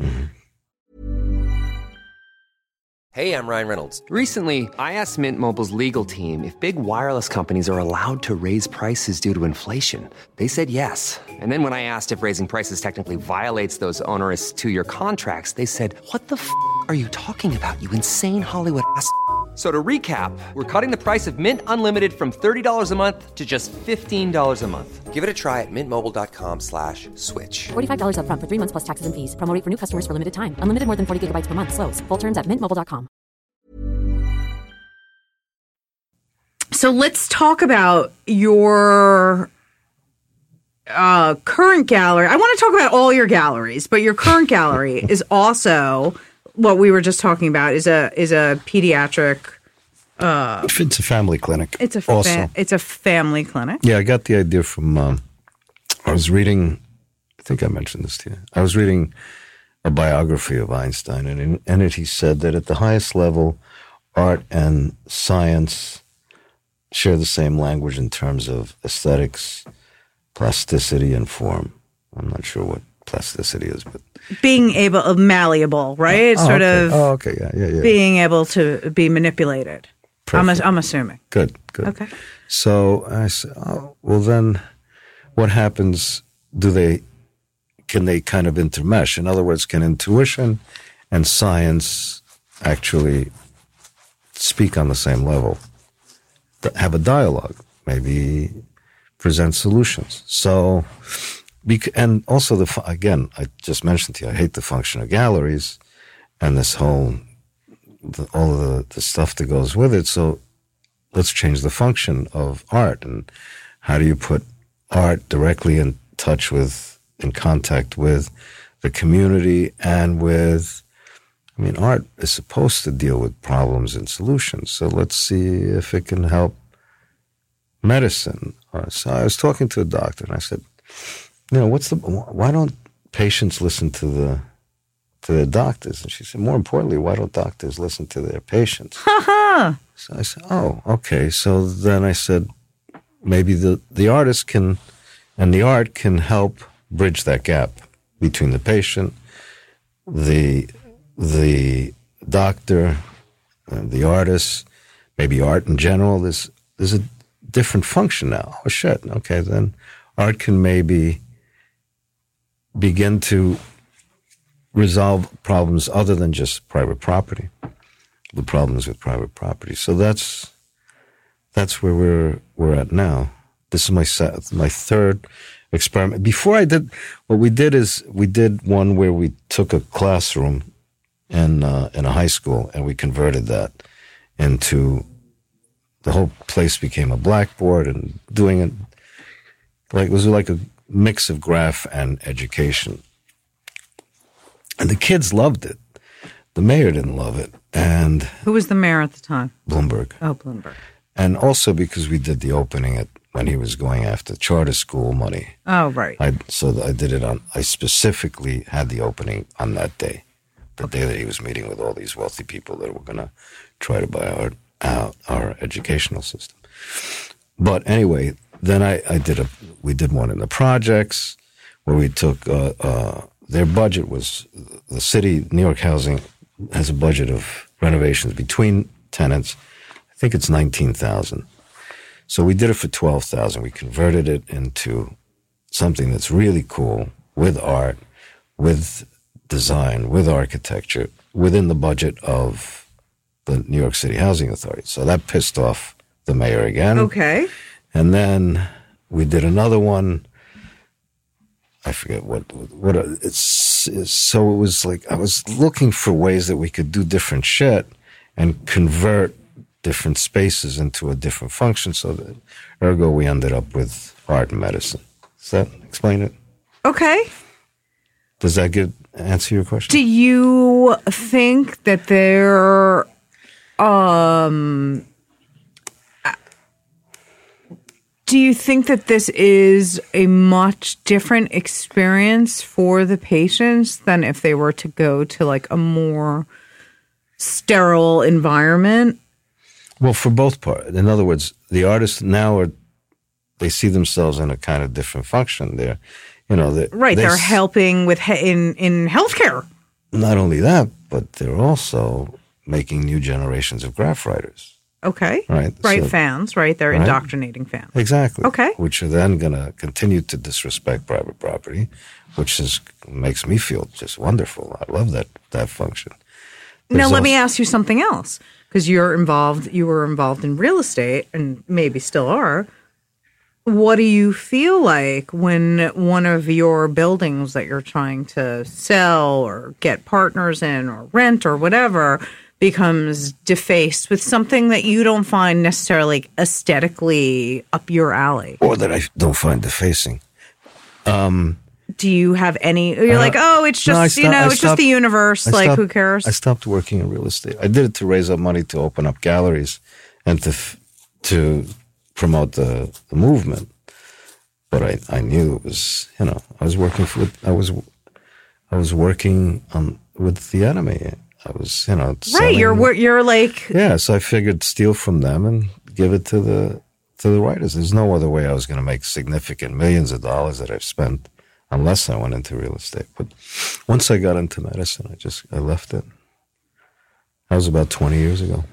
Hey, I'm Ryan Reynolds. Recently, I asked Mint Mobile's legal team if big wireless companies are allowed to raise prices due to inflation. They said yes. And then when I asked if raising prices technically violates those onerous two year contracts, they said, What the f are you talking about, you insane Hollywood ass? F- So to recap, we're cutting the price of Mint Unlimited from $30 a month to just $15 a month. Give it a try at mintmobile.com slash switch. $45 upfront for three months plus taxes and fees. Promo rate for new customers for limited time. Unlimited more than 40 gigabytes per month. Slows. Full terms at mintmobile.com. So let's talk about your uh, current gallery. I want to talk about all your galleries, but your current gallery is also what we were just talking about is a is a pediatric. It's a family clinic. It's a fa- also. it's a family clinic. Yeah, I got the idea from. Um, I was reading. I think I mentioned this to you. I was reading a biography of Einstein, and in, in it he said that at the highest level, art and science share the same language in terms of aesthetics, plasticity, and form. I'm not sure what plasticity is, but Being able of malleable, right? oh, sort okay. of Oh, okay, yeah, yeah, yeah. being able to be manipulated. I'm, I'm assuming. Good, good. Okay. So I said, oh, well, then what happens? Do they, can they kind of intermesh? In other words, can intuition and science actually speak on the same level? Have a dialogue, maybe present solutions. So, bec- and also the, fu- again, I just mentioned to you, I hate the function of galleries and this whole, the, all the, the stuff that goes with it. So let's change the function of art. And how do you put art directly in touch with in contact with the community and with i mean art is supposed to deal with problems and solutions. So let's see if it can help medicine. Uh, so i was talking to a doctor and i said you know what's the why don't patients listen to the to their doctors and she said more importantly why don't doctors listen to their patients so I said, "Oh, okay." So then I said, maybe the the artist can, and the art can help bridge that gap between the patient, the the doctor, and the artist, maybe art in general. There's there's a different function now. Oh shit. Okay, then art can maybe begin to resolve problems other than just private property the problems with private property. So that's that's where we're we're at now. This is my my third experiment. Before I did, what we did is we did one where we took a classroom in uh, in a high school and we converted that into the whole place became a blackboard and doing it like it was like a mix of graf and education. And the kids loved it. The mayor didn't love it, and Who was the mayor at the time? Bloomberg. Oh, Bloomberg. And also because we did the opening at when he was going after charter school money. Oh, right. I so I did it on. I specifically had the opening on that day, the day that he was meeting with all these wealthy people that were going to try to buy our our, our educational system. But anyway, then I, I did a we did one in the projects where we took uh, uh, their budget was the city New York Housing has a budget of renovations between tenants. I think it's nineteen thousand. So we did it for twelve thousand. We converted it into something that's really cool with art, with design, with architecture, within the budget of the New York City Housing Authority. So that pissed off the mayor again. Okay. And then we did another one. I forget what what it's, it's so it was like I was looking for ways that we could do different shit and convert different spaces into a different function. So that ergo we ended up with art and medicine. Does that explain it? Okay. Does that give answer your question? Do you think that there, um, do you think that this is a much different experience for the patients than if they were to go to like a more sterile environment? Well, for both parts. In other words, the artists now are they see themselves in a kind of different function. They're, you know, they, Right, they're s- helping with he- in in healthcare. Not only that, but they're also making new generations of graf writers. Okay, Right, right, so- fans, right? They're Right. indoctrinating fans. Exactly. Okay. Which are then going to continue to disrespect private property, which is makes me feel just wonderful. I love that that function. Now, There's let me ask you something else because you're involved, you were involved in real estate and maybe still are. What do you feel like when one of your buildings that you're trying to sell or get partners in or rent or whatever becomes defaced with something that you don't find necessarily aesthetically up your alley? or that I don't find defacing. Do you have any? You're Uh, like, oh, it's no, I just you know, it's just the universe. I like, stopped- who cares? I stopped working in real estate. I did it to raise up money to open up galleries and to to promote the, the movement. But I, I knew it was you know I was working for I was I was working on with the enemy. I was you know right, selling- you're you're like yeah. So I figured steal from them and give it to the to the writers. There's no other way I was going to make significant millions of dollars that I've spent unless I went into real estate. But once I got into medicine, I just I left it. That was about 20 years ago.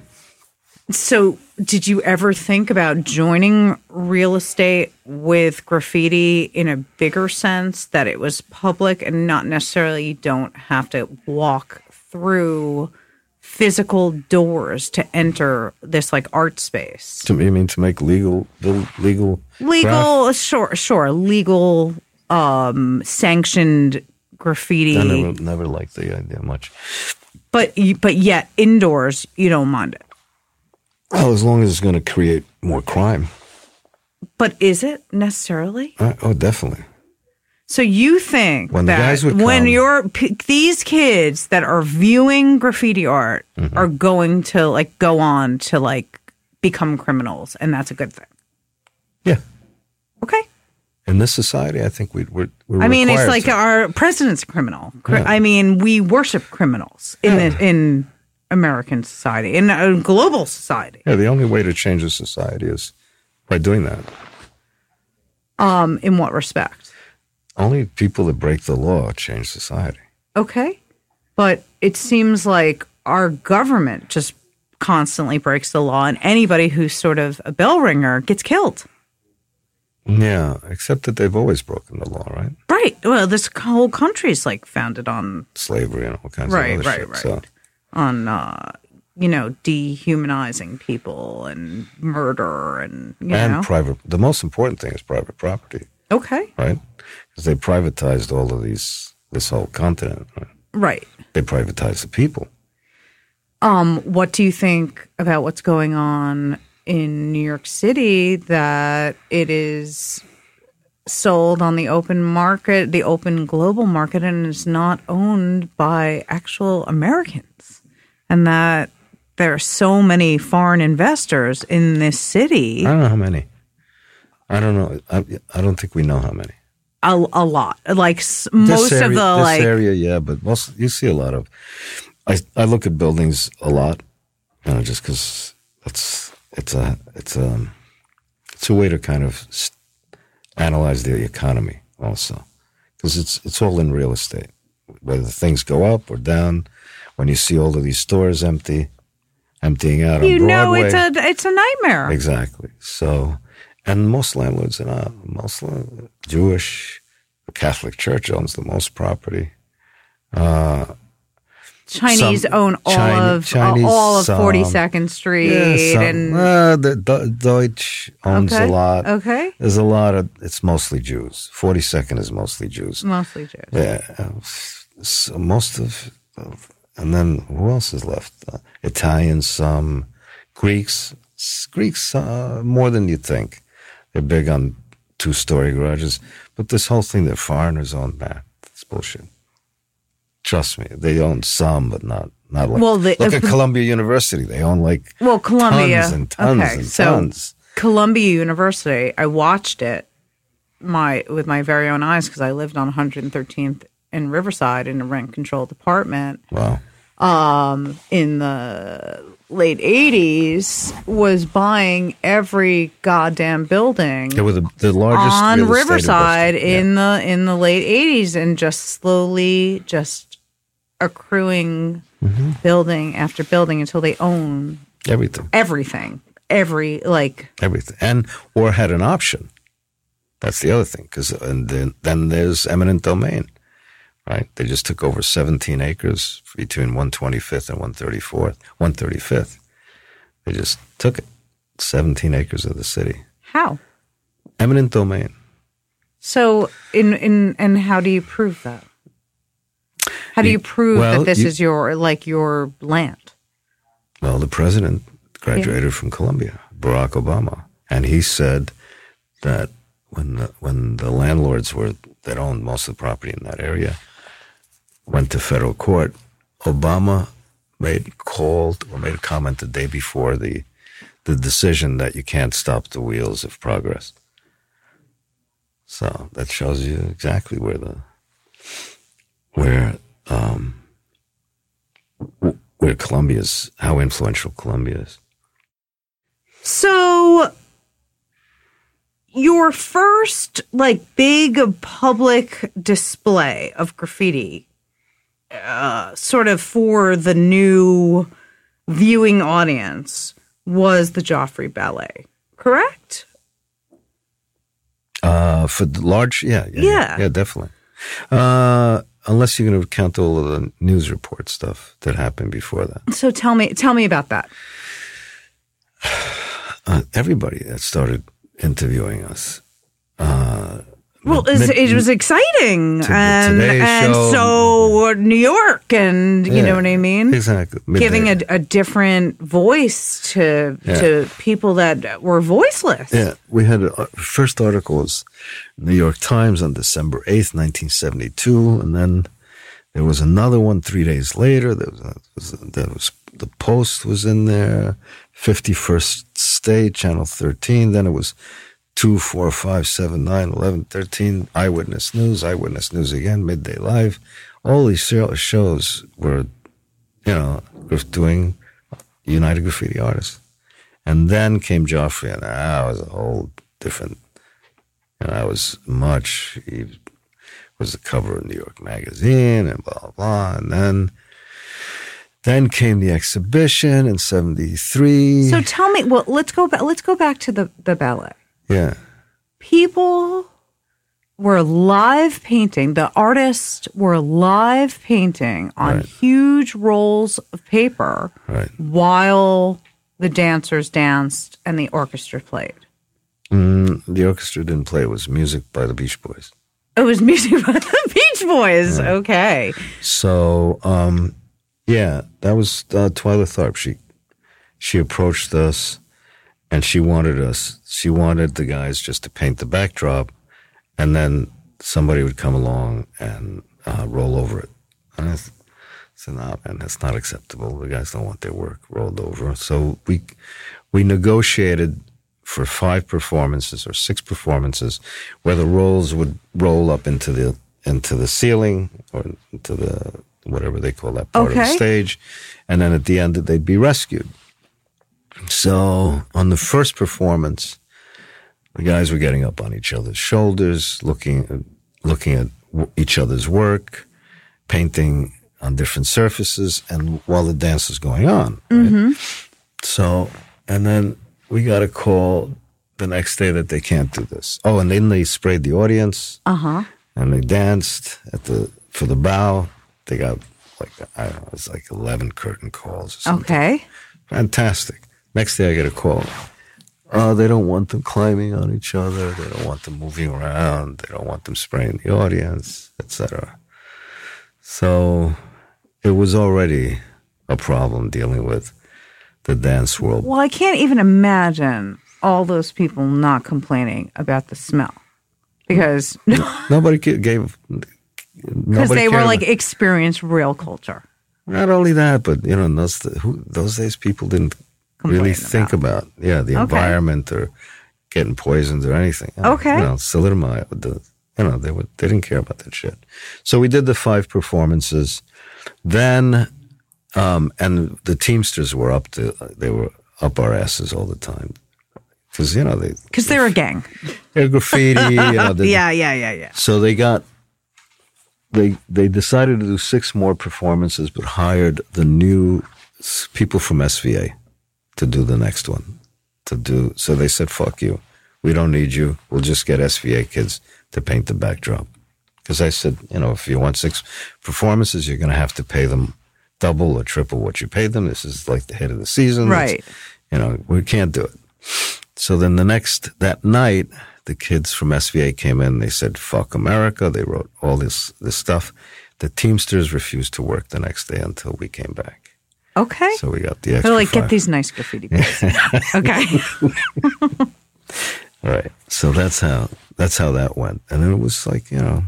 So, did you ever think about joining real estate with graffiti in a bigger sense that it was public and not necessarily you don't have to walk through physical doors to enter this like art space? To you mean to make legal the legal Legal, sure, sure, legal, um, sanctioned graffiti, I never never liked the idea much. but but yet indoors you don't mind it. Well, as long as it's going to create more crime. But is it necessarily? Uh, oh, definitely. So you think When that when you're p- these kids that are viewing graffiti art Mm-hmm. are going to like go on to like become criminals, and that's a good thing. Yeah. Okay. In this society, I think we, we're, we're I mean, it's like to. our president's a criminal. Yeah. I mean, we worship criminals in the, in American society, in a global society. Yeah, the only way to change a society is by doing that. Um, in what respect? Only people that break the law change society. Okay. But it seems like our government just constantly breaks the law, and anybody who's sort of a bell ringer gets killed. Yeah, except that they've always broken the law, right? Right. Well, this whole country is like founded on Slavery and all kinds Right, of other right, shit. right. So on uh, you know, dehumanizing people and murder and you and know. private. The most important thing is private property, okay, right? Because they privatized all of these, this whole continent. Right? right. They privatized the people. Um, what do you think about what's going on in New York City? That it is sold on the open market, the open global market, and is not owned by actual Americans, and that there are so many foreign investors in this city. I don't know how many. I don't know. I, I don't think we know how many. A, a lot, like s- most area, of the this like. area, yeah, but most you see a lot of. I I look at buildings a lot, you know, just because it's it's a it's a it's a way to kind of analyze the economy also, because it's it's all in real estate. Whether things go up or down, when you see all of these stores empty, emptying out You know, Broadway, it's a it's a nightmare. Exactly. So, and most landlords are not Muslim, Jewish. The Catholic Church owns the most property. Chinese Some own all Chine- of Chinese, all of Forty Second Street some- and uh, the D- Deutsch owns Okay, a lot. okay. There's a lot of. It's mostly Jews. Forty second is mostly Jews. mostly Jews. Yeah. uh, So most of, of, and then who else is left? Uh, Italians, some Greeks. Greeks uh, more than you think. They're big on two story garages, but this whole thing that foreigners own that. It's bullshit. Trust me, they own some, but not not like. Well, look at Columbia University. They own like Well, Columbia. tons and tons okay, and so tons. Columbia University. I watched it my with my very own eyes because I lived on 113th in Riverside in a rent controlled apartment Wow. Um, in the late 80s. Was buying every goddamn building. They were the, the largest on Riverside in the in the late eighties, and just slowly just accruing Mm-hmm. building after building until they own everything. everything. Every like everything, and or had an option. That's the other thing, because and then then there's eminent domain, right? They just took over 17 acres between 125th and 134th, 135th. They just took it, 17 acres of the city, how eminent domain. so in in and how do you prove that? How do you prove well, that this you- is your like your land? Well, the president graduated from Columbia, Barack Obama, and he said that when the, when the landlords were that owned most of the property in that area went to federal court, Obama made called or made a comment the day before the the decision that you can't stop the wheels of progress. So that shows you exactly where the where um, where Columbia's how influential Columbia is. So your first like big public display of graffiti uh, sort of for the new viewing audience was the Joffrey Ballet, correct? Uh, for the large, yeah, yeah, Yeah. yeah, definitely. Uh, unless you're going to count all of the news report stuff that happened before that. So tell me tell me about that. Uh, everybody that started interviewing us. Uh, Well, mid- it was exciting, um, to- and and so New York, and you Yeah, know what I mean. Exactly. giving a, a different voice to Yeah. to people that were voiceless. Yeah, we had a first article was New York Times on December eighth, nineteen seventy two, and then there was another one three days later. There was, a, was uh, there was the Post was in there, fifty first State, Channel thirteen. Then it was two, four, five, seven, nine, eleven, thirteen. Eyewitness News, Eyewitness News again, Midday Live. All these show- shows were, you know, doing United Graffiti Artists. And then came Joffrey, and that was a whole different. And I was much. He was the cover of New York Magazine, and blah blah. blah. And then, then came the exhibition in '73. So tell me, well, let's go back. Let's go back to the the ballet. Yeah, People were live painting. The artists were live painting on Right. huge rolls of paper Right. while the dancers danced and the orchestra played. Mm, the orchestra didn't play. It was music by the Beach Boys. It was music by the Beach Boys. Okay. So, um, yeah, that was uh, Twyla Tharp. She she approached us, and she wanted us. She wanted the guys just to paint the backdrop, and then somebody would come along and uh, roll over it. And I said, "No, man, that's not acceptable. The guys don't want their work rolled over." So we we negotiated for five performances or six performances where the rolls would roll up into the into the ceiling or into the whatever they call that part of the stage and then at the end they'd be rescued so on the first performance the guys were getting up on each other's shoulders looking looking at w- each other's work painting on different surfaces and while the dance was going on right? So, and then we got a call the next day that they can't do this. Oh, and then they sprayed the audience. Uh huh. And they danced at the for the bow. They got like I don't know, it was like eleven curtain calls. Or something. Okay. fantastic. Next day I get a call. Oh, they don't want them climbing on each other. They don't want them moving around. They don't want them spraying the audience, etc. So it was already a problem dealing with the dance world. Well, I can't even imagine all those people not complaining about the smell because Nobody gave. because they were like about- experienced real culture. not only that, but you know, those who, those days people didn't really think about, yeah the Okay. environment or getting poisoned or anything. Okay. you know, thalidomide. The, you know, they would they didn't care about that shit. So we did the five performances. Then, um, and the Teamsters were up to they were up our asses all the time because you know they Because they're a gang. they're graffiti. you know, they- Yeah, yeah, yeah, yeah. So they got they they decided to do six more performances, but hired the new people from SVA to do the next one. To do so, they said, "Fuck you, we don't need you. We'll just get SVA kids to paint the backdrop." Because I said, you know, if you want six performances, you're going to have to pay them double or triple what you paid them. This is like the hit of the season, It's- Right. You know, we can't do it. So then the next that night, the kids from SVA came in. They said, "Fuck America." They wrote all this this stuff. The Teamsters refused to work the next day until we came back. Okay. So we got the extra. They're like, get these nice graffiti okay. All right. So that's how that's how that went, and then it was like you know,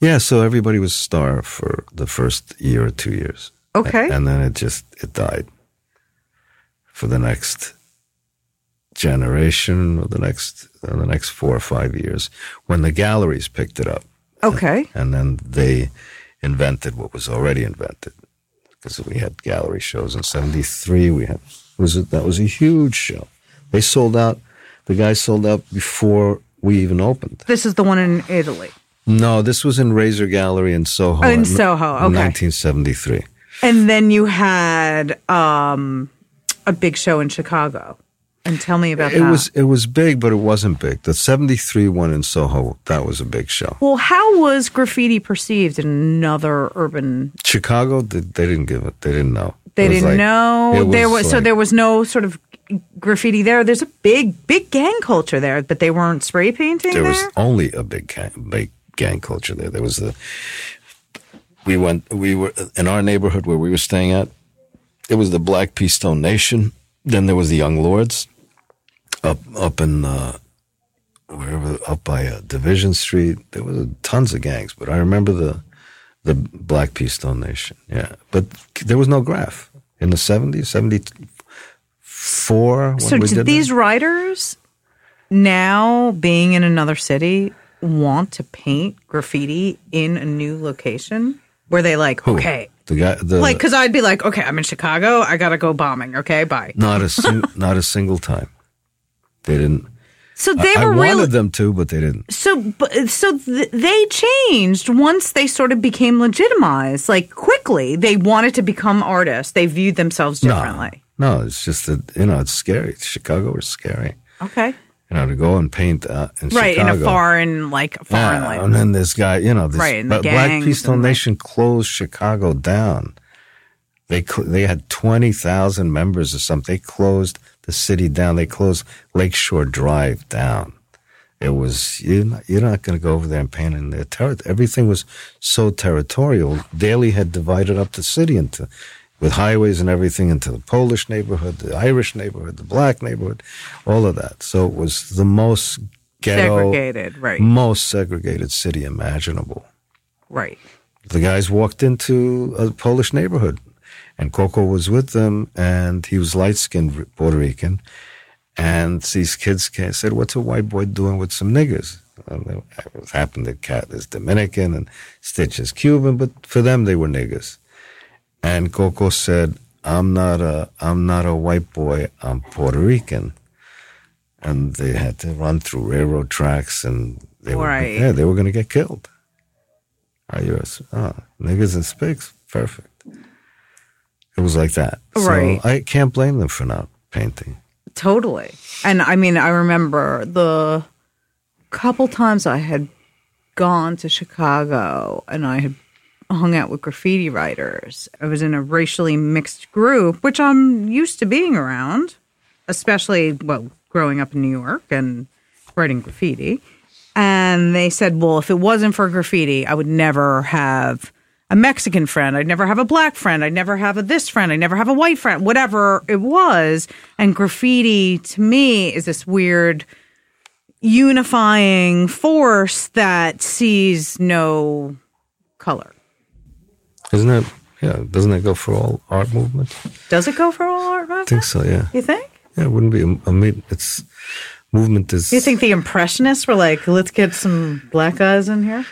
yeah. So everybody was starved for the first year or two years. Okay. and then it just it died for the next generation or the next uh, the next four or five years when the galleries picked it up Okay. and then they invented what was already invented because we had gallery shows in 73 we had was it that was a huge show they sold out the guys sold out before we even opened This is the one in Italy. no this was in razor gallery in soho Oh, in Soho, okay. 1973 And then you had um, a big show in Chicago. And tell me about It that. was it was big, but it wasn't big. The '73 one in Soho that was a big show. well, how was graffiti perceived in another urban? Chicago, they, they didn't give it. They didn't know. They didn't like- know it there was so there was no sort of graffiti there. There's a big big gang culture there, but they weren't spray painting there there. was only a big gang, big gang culture there. There was the we went we were in our neighborhood where we were staying at. It was the Black P. Stone Nation. Then there was the Young Lords up up in uh, wherever up by uh, Division Street. There was tons of gangs, but I remember the the Black P. Stone Nation. Yeah, but there was no graf in the 70s, 74 So did these that. writers now being in another city want to paint graffiti in a new location? Were they like, Who? okay, The guy, the, like because I'd be like, okay, I'm in Chicago, I gotta go bombing. Okay, bye. Not a sing- not a single time. They didn't. So they I were wanted really them to, but they didn't. so but- so th- they changed once they sort of became legitimized. Like quickly, they wanted to become artists. They viewed themselves differently. No, no, it's just that you know it's scary. Chicago was scary. Okay. you know, to go and paint uh, in right in a foreign like foreign Yeah, land. and then this guy, you know, this Right, but Black Peaceful Nation closed Chicago down. They they had twenty thousand members or something. They closed the city down. They closed Lakeshore Drive down. It was you're not, you're not going to go over there and paint in their territory. Everything was so territorial. Daley had divided up the city into with highways and everything into the Polish neighborhood, the Irish neighborhood, the black neighborhood, all of that. So it was the most ghetto, Segregated, right. most segregated city imaginable. right. The guys walked into a Polish neighborhood, and Coco was with them, and he was light skinned Puerto Rican. And these kids came, said, What's a white boy doing with some niggers? And it happened that Cat is Dominican and Stitch is Cuban, but for them, they were niggers. And Coco said, I'm not a, I'm not a white boy, I'm Puerto Rican. And they had to run through railroad tracks and they were, Right. yeah, they were going to get killed. Are you? a- Oh, ah, niggas and spigs. Perfect. It was like that. Right. So I can't blame them for not painting. Totally. And I mean, I remember the couple times I had gone to Chicago and I had hung out with graffiti writers. I was in a racially mixed group, which I'm used to being around, especially, well, growing up in New York and writing graffiti. And they said, well, if it wasn't for graffiti, I would never have a Mexican friend. I'd never have a black friend. I'd never have a this friend. I'd never have a white friend, whatever it was. And graffiti to me is this weird unifying force that sees no color. Isn't that, yeah, doesn't that go for all art movements? Does it go for all art? movement? I think so, yeah. You think? Yeah, it wouldn't be a, a meet. It's movement is. You think the impressionists were like, let's get some black guys in here?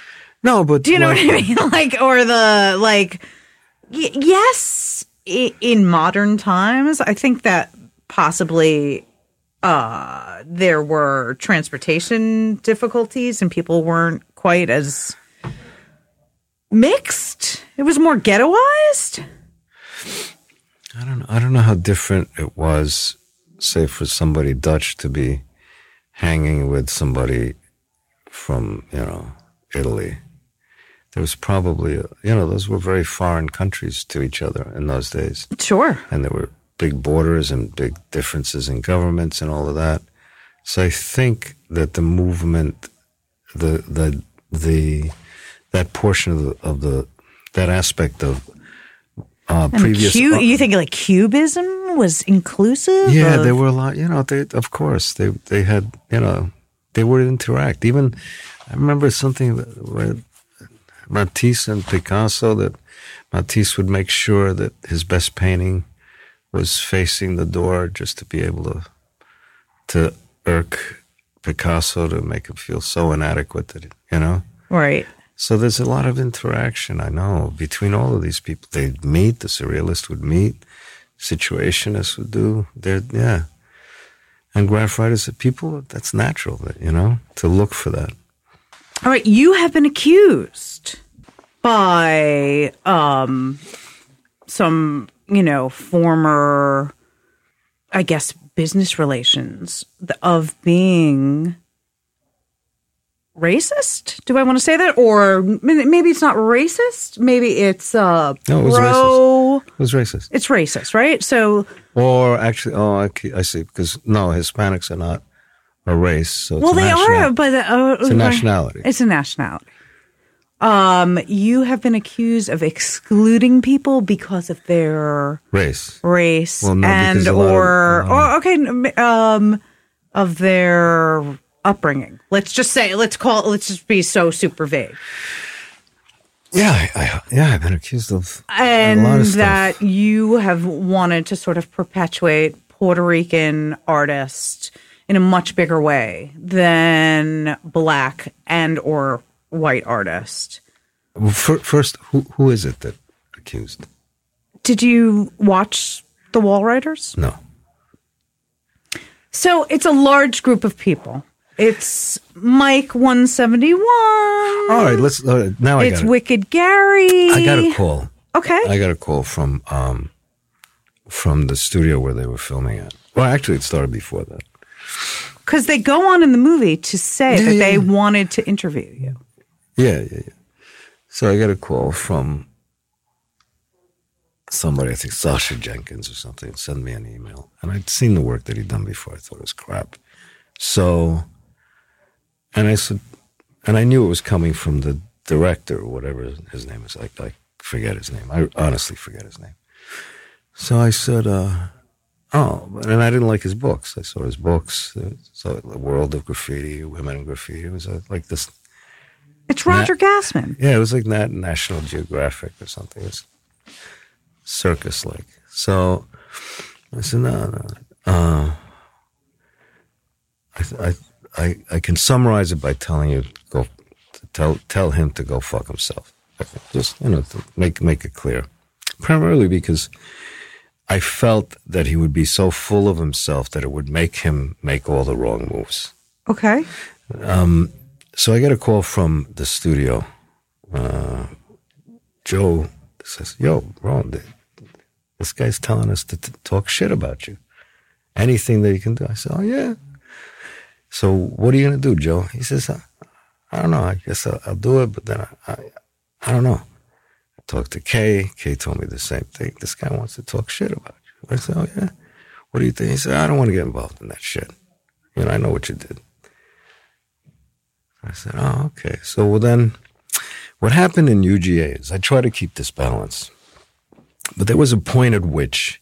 No, but Do you know like- what I mean? Like, or the like, y- yes, i- in modern times, I think that possibly uh, there were transportation difficulties and people weren't quite as mixed. It was more ghettoized. I don't. I don't know how different it was, say, for somebody Dutch to be hanging with somebody from, you know, Italy. There was probably, a, you know, those were very foreign countries to each other in those days. Sure. And there were big borders and big differences in governments and all of that. So I think that the movement, the, the, the, that portion of the, of the, that aspect of uh, previous. Cu- you think like cubism was inclusive? Yeah, of- there were a lot. You know, they of course they they had you know they would interact. Even I remember something that- where Matisse and Picasso that Matisse would make sure that his best painting was facing the door just to be able to to irk Picasso to make him feel so inadequate that you know. right. So there's a lot of interaction, I know, between all of these people. They'd meet, the surrealist would meet, situationists would do. They're, yeah. And graf writers, people, that's natural, that, you know, to look for that. All right, you have been accused by um some, you know, former I guess business relations of being racist. Do I want to say that or maybe it's not racist, maybe it's uh No, it was pro It was racist. It's racist, right? So Or actually, oh, I, I see, because no, Hispanics are not a race. So well they national- are but uh, It's a nationality. It's a nationality. Um, you have been accused of excluding people because of their race. race Well, no, and lot of- or, uh, or okay, um, of their upbringing. Let's just say, let's call it. Let's just be so super vague, Yeah, I, I, yeah, I've been accused of and a lot of stuff. that you have wanted to sort of perpetuate Puerto Rican artists in a much bigger way than black and or white artist. First, who, who is it that accused? Did you watch The Wall Writers? No. So it's a large group of people. It's Mike 171. All right, let's, uh, now I it's got it. Wicked Gary. I got a call. Okay. I got a call from um, from the studio where they were filming at. Well, actually, it started before that. Because they go on in the movie to say Yeah, that yeah, they wanted to interview you. Yeah, yeah, yeah. So I got a call from somebody, I think Sacha Jenkins or something, send me an email. And I'd seen the work that he'd done before. I thought it was crap. So, and I said, and I knew it was coming from the director or whatever his name is. I, I forget his name. I honestly forget his name. So I said, uh, oh, and I didn't like his books. I saw his books. So the world of graffiti, women in graffiti. It was uh, like this It's Roger Gastman. yeah, it was like Nat National Geographic or something. It was circus like. So I said, no, no. Uh, I, I, I, I can summarize it by telling you go to tell tell him to go fuck himself. Just you know, to make make it clear. Primarily because I felt that he would be so full of himself that it would make him make all the wrong moves. Okay. So I get a call from the studio. Uh, Joe says, "Yo, Ron, this guy's telling us to t- talk shit about you. Anything that you can do." I said, "Oh yeah." So what are you gonna do, Joe? He says, "I, I don't know. I guess I'll, I'll do it, but then I, I, I don't know." Talked to Kay. Kay told me the same thing. This guy wants to talk shit about you. I said, "Oh yeah." What do you think? He said, "I don't want to get involved in that shit. You know, I know what you did." I said, oh, okay. So well then, what happened in UGA is I try to keep this balance, but there was a point at which,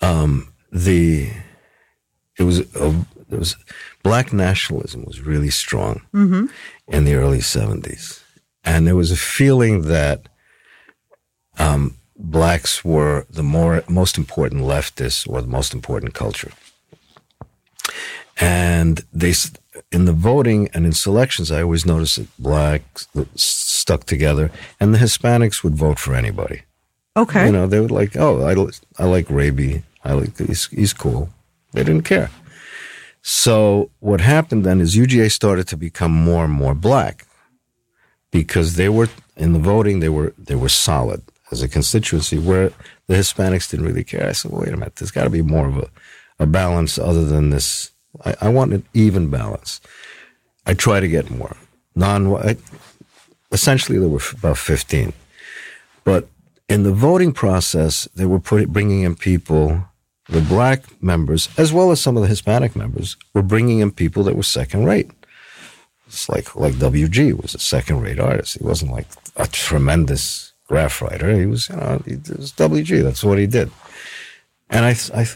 um, the it was a, there was black nationalism was really strong in the early seventies, and there was a feeling that um, blacks were the more most important leftists or the most important culture. And they in the voting and in selections i always noticed that blacks stuck together and the hispanics would vote for anybody. Okay. you know they would like oh i, I like raby. I like he's, he's cool. They didn't care. So what happened then is uga started to become more and more black because they were in the voting they were they were solid as a constituency where the hispanics didn't really care. I said well, wait a minute there's got to be more of a, a balance other than this. I, I want an even balance. I try to get more. Non essentially there were about 15 but in the voting process they were put, bringing in people the black members as well as some of the hispanic members were bringing in people that were second rate. It's like like WG was a second rate artist. He wasn't like a tremendous graf writer. He was, you know, he was WG. That's what he did. And I I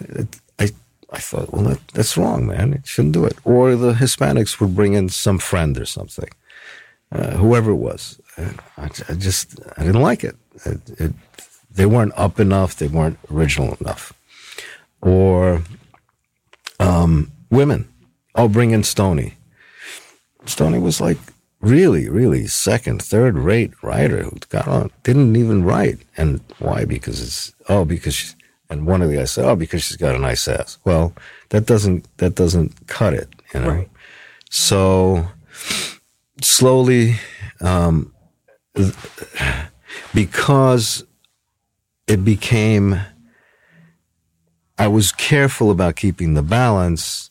I, I thought, well, that, that's wrong, man. It shouldn't do it. Or the Hispanics would bring in some friend or something, uh, whoever it was. I, I just I didn't like it. It, it. They weren't up enough. They weren't original enough. Or um, women. I'll bring in Stony. Stony was like really, really second, third rate writer who got on, didn't even write. And why? Because it's, oh, because, she, and one of the guys said, oh, because she's got a nice ass. Well, that doesn't, that doesn't cut it, you know? Right. So slowly, um, because it became, I was careful about keeping the balance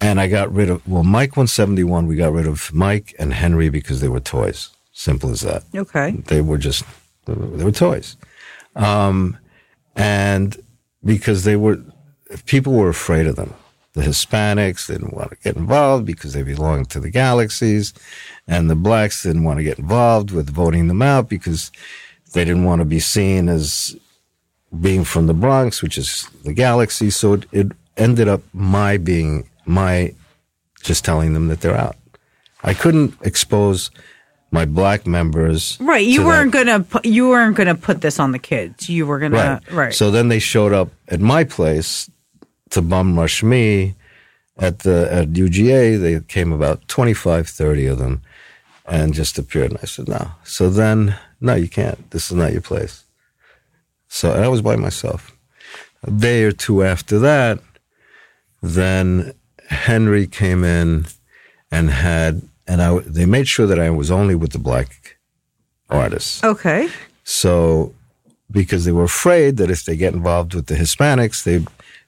and I got rid of well Mike 171 we got rid of Mike and Henry because they were toys. Simple as that. Okay. they were just they were toys. Um, and because they were people were afraid of them. The Hispanics didn't want to get involved because they belonged to the galaxies. And the blacks didn't want to get involved with voting them out because they didn't want to be seen as being from the Bronx, which is the galaxy. So it, it ended up my being my just telling them that they're out. I couldn't expose my black members. Right. You weren't that. gonna pu- you weren't gonna put this on the kids. You were gonna right. right. So then they showed up at my place to bum rush me at the at UGA. They came about 25, 30 of them and just appeared. And I said, no. So then, no, you can't. This is not your place. So and I was by myself. A day or two after that, then Henry came in and had, and I, they made sure that I was only with the black artists. okay. So, because they were afraid that if they get involved with the Hispanics, they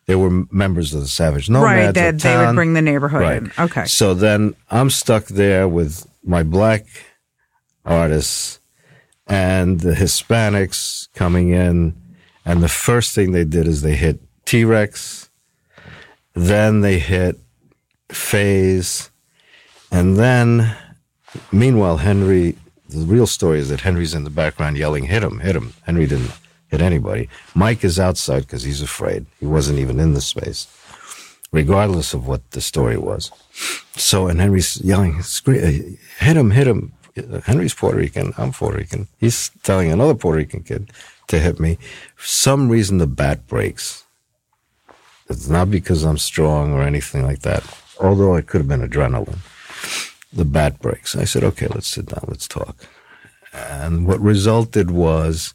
They were members of the Savage Nomads. right. That they would bring the neighborhood Right. in. Okay. So then I'm stuck there with my black artists and the Hispanics coming in. And the first thing they did is they hit T Rex. Then they hit Phase. And then, meanwhile, Henry, the real story is that Henry's in the background yelling, hit him, hit him. Henry didn't hit anybody. Mike is outside because he's afraid. He wasn't even in the space, regardless of what the story was. So, and Henry's yelling, hit him, hit him. Henry's Puerto Rican. I'm Puerto Rican. He's telling another Puerto Rican kid to hit me. For some reason, the bat breaks. It's not because I'm strong or anything like that, although it could have been adrenaline. The bat breaks. I said, okay, let's sit down, let's talk. And what resulted was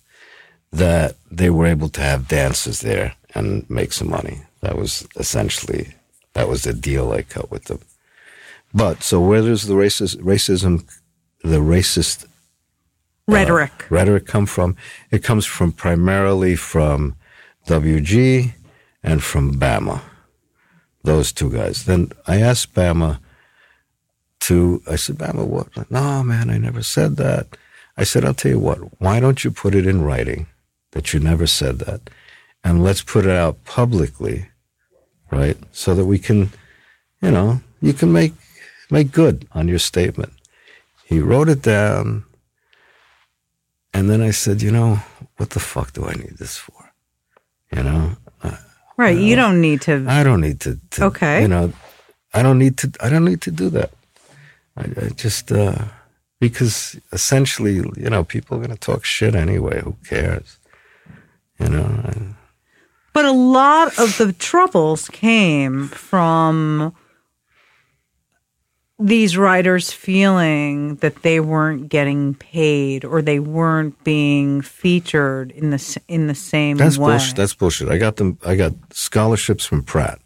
that they were able to have dances there and make some money. That was essentially that was the deal I cut with them. But so where does the racist racism, the racist uh, Rhetoric. rhetoric come from? It comes from primarily from WG and from Bama. Those two guys. Then I asked Bama to, I said, Bama, what? No, man, I never said that. I said, I'll tell you what, why don't you put it in writing that you never said that? And let's put it out publicly, right? So that we can, you know, you can make, make good on your statement. He wrote it down. And then I said, you know, what the fuck do I need this for? You know, right. You don't need to. I don't need to, to Okay. You know, I don't need to. I don't need to do that. I, I just uh, because essentially, you know, people are going to talk shit anyway. Who cares? You know. I- But a lot of the troubles came from these writers feeling that they weren't getting paid or they weren't being featured in the in the same That's way. bullshit. That's bullshit. I got them. I got scholarships from Pratt.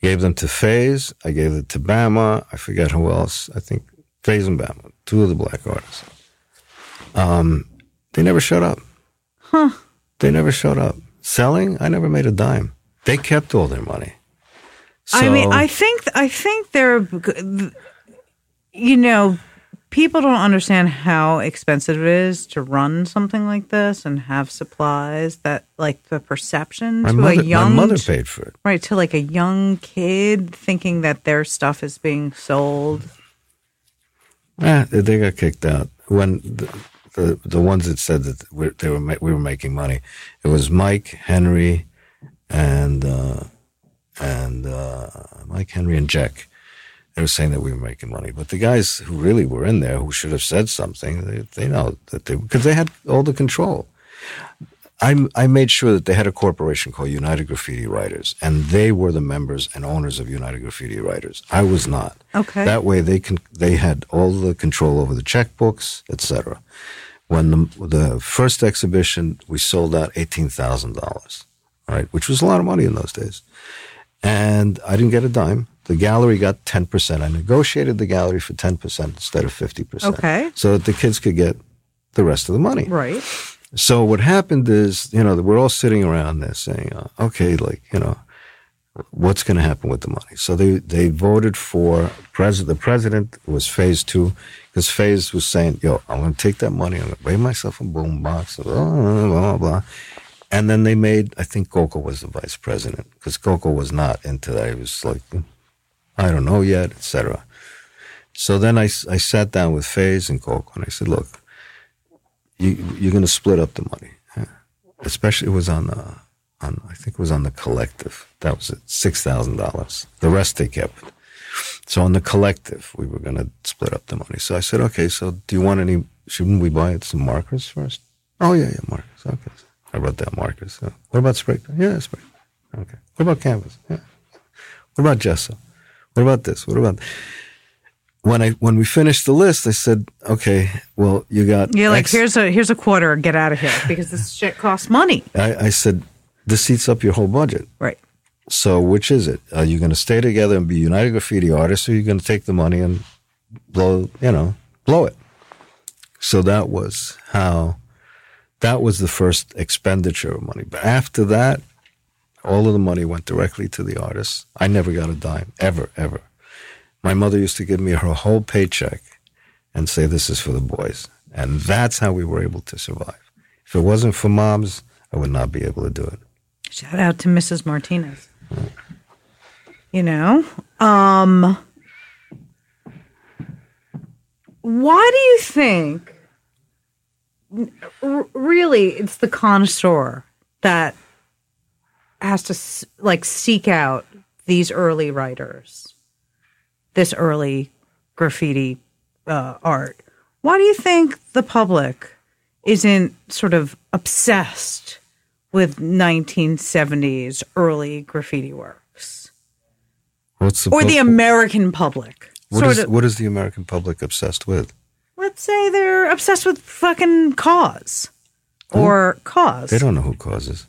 Gave them to Phase. I gave it to Bama. I forget who else. I think Phase and Bama, two of the black artists. Um, they never showed up. Huh? They never showed up. Selling, I never made a dime. They kept all their money. I mean, I think I think they're, you know, people don't understand how expensive it is to run something like this and have supplies. That like the perception my to mother, a young my mother paid for it. right to like a young kid thinking that their stuff is being sold. Eh, they- got kicked out when the the, the ones that said that we they were we were making money. It was Mike Henry and uh, and uh, Mike Henry and Jack. They were saying that we were making money, but the guys who really were in there, who should have said something, they, they know that they because they had all the control. I, I made sure that they had a corporation called United Graffiti Writers, and they were the members and owners of United Graffiti Writers. I was not. Okay. That way, they can they had all the control over the checkbooks, etc. When the the first exhibition, we sold out eighteen thousand dollars, right, which was a lot of money in those days, and I didn't get a dime. The gallery got ten percent. I negotiated the gallery for ten percent instead of fifty percent. Okay. So that the kids could get the rest of the money. Right. So what happened is, you know, we're all sitting around there saying, uh, okay, like, you know, what's going to happen with the money? So they, they voted for president. The president was phase two because phase was saying, yo, I'm going to take that money. I'm going to buy myself a boom box. Blah, blah, blah, blah. And then they made, I think Coco was the vice president because Coco was not into that. He was like, I don't know yet, etc. So then I, I sat down with Phase and Coco and I said, look, you, you're going to split up the money. Yeah. Especially it was on the, on I think it was on the collective. That was it, six thousand dollars. The rest they kept. So on the collective, we were going to split up the money. So I said, okay, so do you want any? Shouldn't we buy some markers first? Oh yeah, yeah, markers. Okay, I wrote down markers. So, what about spray? Yeah, spray. Okay. What about canvas? Yeah. What about gesso? What about this? What about? When I when we finished the list, I said, okay, well, you got. You're like, X- here's a here's a quarter. Get out of here because this shit costs money. I, I said, this eats up your whole budget. Right. So which is it? Are you going to stay together and be United Graffiti artists, or are you going to take the money and blow, you know, blow it? So that was how, that was the first expenditure of money. But after that, All of the money went directly to the artists. I never got a dime, ever, ever. My mother used to give me her whole paycheck and say, This is for the boys. And that's how we were able to survive. If it wasn't for moms, I would not be able to do it. Shout out to Mrs. Martinez. You know, um, why do you think? Really, it's the connoisseur that has to like seek out these early writers, this early graffiti uh, art. Why do you think the public isn't sort of obsessed with 1970s early graffiti works What's the or the American public? what is, of, what is the American public obsessed with? let's say they're obsessed with fucking cause or cause. They don't know who causes.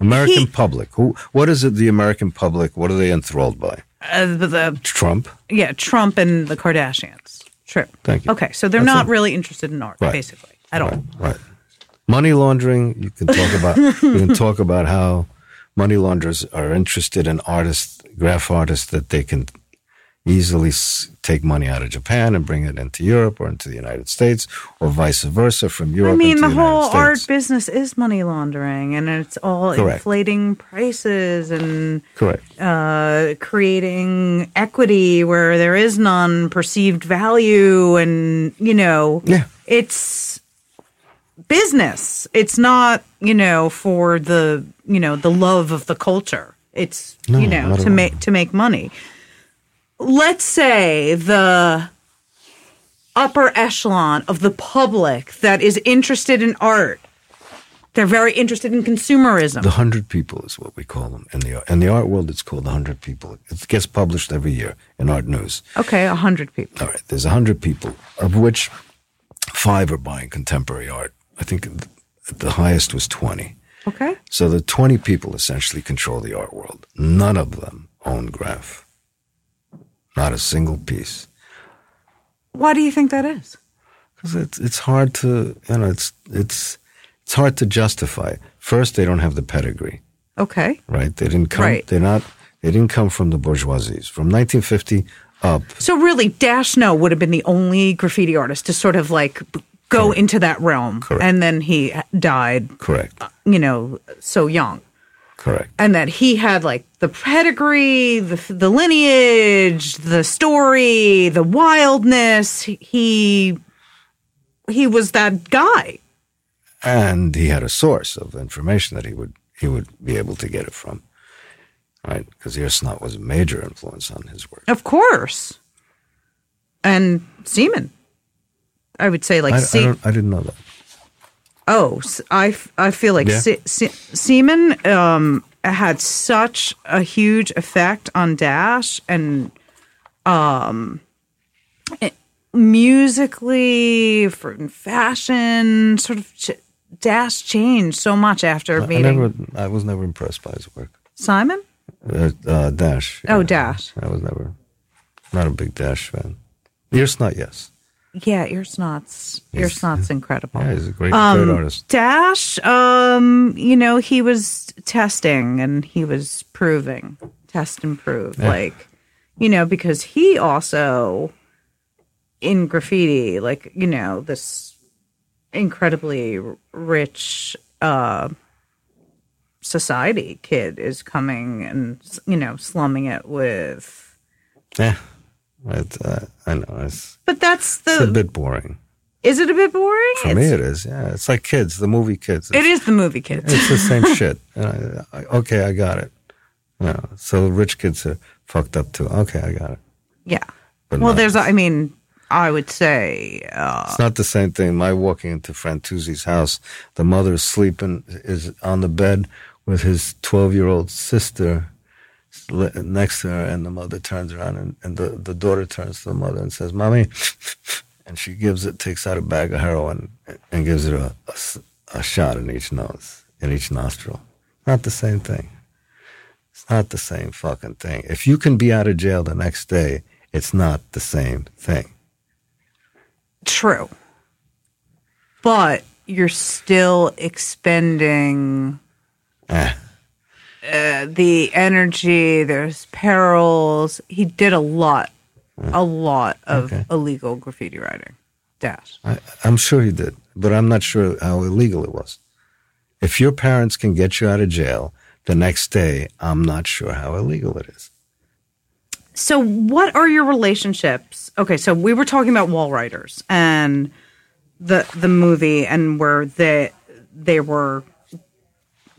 American He- public. Who? What is it? The American public. What are they enthralled by? Uh, the, the Trump. yeah, Trump and the Kardashians. True. Thank you. Okay, so they're That's not it. really interested in art, Right. basically, at Right, all. right. Money laundering. You can talk about. you can talk about how money launderers are interested in artists, graf artists that they can easily s- take money out of Japan and bring it into Europe or into the United States, or vice versa from Europe. I mean, the the whole United art business is money laundering, and it's all Correct. inflating prices and Correct. uh, creating equity where there is none, perceived value, and you know, Yeah. it's business. It's not you know for the you know the love of the culture. It's No, you know to make to make money. Let's say the upper echelon of the public that is interested in art. They're very interested in consumerism. The hundred people is what we call them in the in the art world. It's called the hundred people. It gets published every year in Art News. Okay, a hundred people. All right, there's a hundred people, of which five are buying contemporary art. I think the highest was twenty. Okay. So the twenty people essentially control the art world. None of them own graf. Not a single piece. Why do you think that is? Because it's it's hard to you know it's it's it's hard to justify. First, they don't have the pedigree. Okay. right? They didn't come. Right. They're not. They didn't come from the bourgeoisies. From 1950 up, So really, Dash Snow would have been the only graffiti artist to sort of like go into that realm, Correct. and then he died, correct, uh, you know, so young, correct. and that he had like the pedigree, the the lineage, the story, the wildness. He he was that guy. And he had a source of information that he would he would be able to get it from, right? Because Earsnot was a major influence on his work. Of course. And Seaman. I would say like I, I, Se- don't, I didn't know that. Oh, I, I feel like Yeah. Se- Se- Seaman um, had such a huge effect on Dash and um, it- musically, for fashion, sort of ch- Dash changed so much after I meeting never. I was never impressed by his work. Simon. Uh, uh, Dash. Oh. Dash. I was never not a big Dash fan. Earsnot, yes. Yeah, Earsnot's Earsnot's incredible. Yeah, he's a great, Um, great artist. Dash, um, you know, he was testing and he was proving, test and prove, Yeah. like, you know, because he also in graffiti, like, you know, this incredibly rich uh society kid is coming and you know slumming it with Yeah, it, uh, I know it's, but that's it's a the bit boring. is it a bit boring For me, it is. Yeah, it's like kids, the movie Kids. it is the movie kids It's the same shit. I, I, okay, I got it. So rich kids are fucked up too. Okay, I got it. Yeah. But well, not- there's, I mean, I would say, uh, It's not the same thing. My walking into Frantuzzi's house, the mother is sleeping, is on the bed with his 12 year old sister next to her, and the mother turns around and, and the, the daughter turns to the mother and says, Mommy, and she gives it, takes out a bag of heroin and gives it a a shot in each nose, in each nostril. Not the same thing. It's not the same fucking thing. If you can be out of jail the next day, it's not the same thing. true. But you're still expending Eh. Uh, the energy, there's perils. He did a lot, a lot of Okay. illegal graffiti writing. Dash. I, I'm sure he did, but I'm not sure how illegal it was. If your parents can get you out of jail the next day, I'm not sure how illegal it is. So, what are your relationships? Okay, so we were talking about wall writers and the the movie, and where they they were,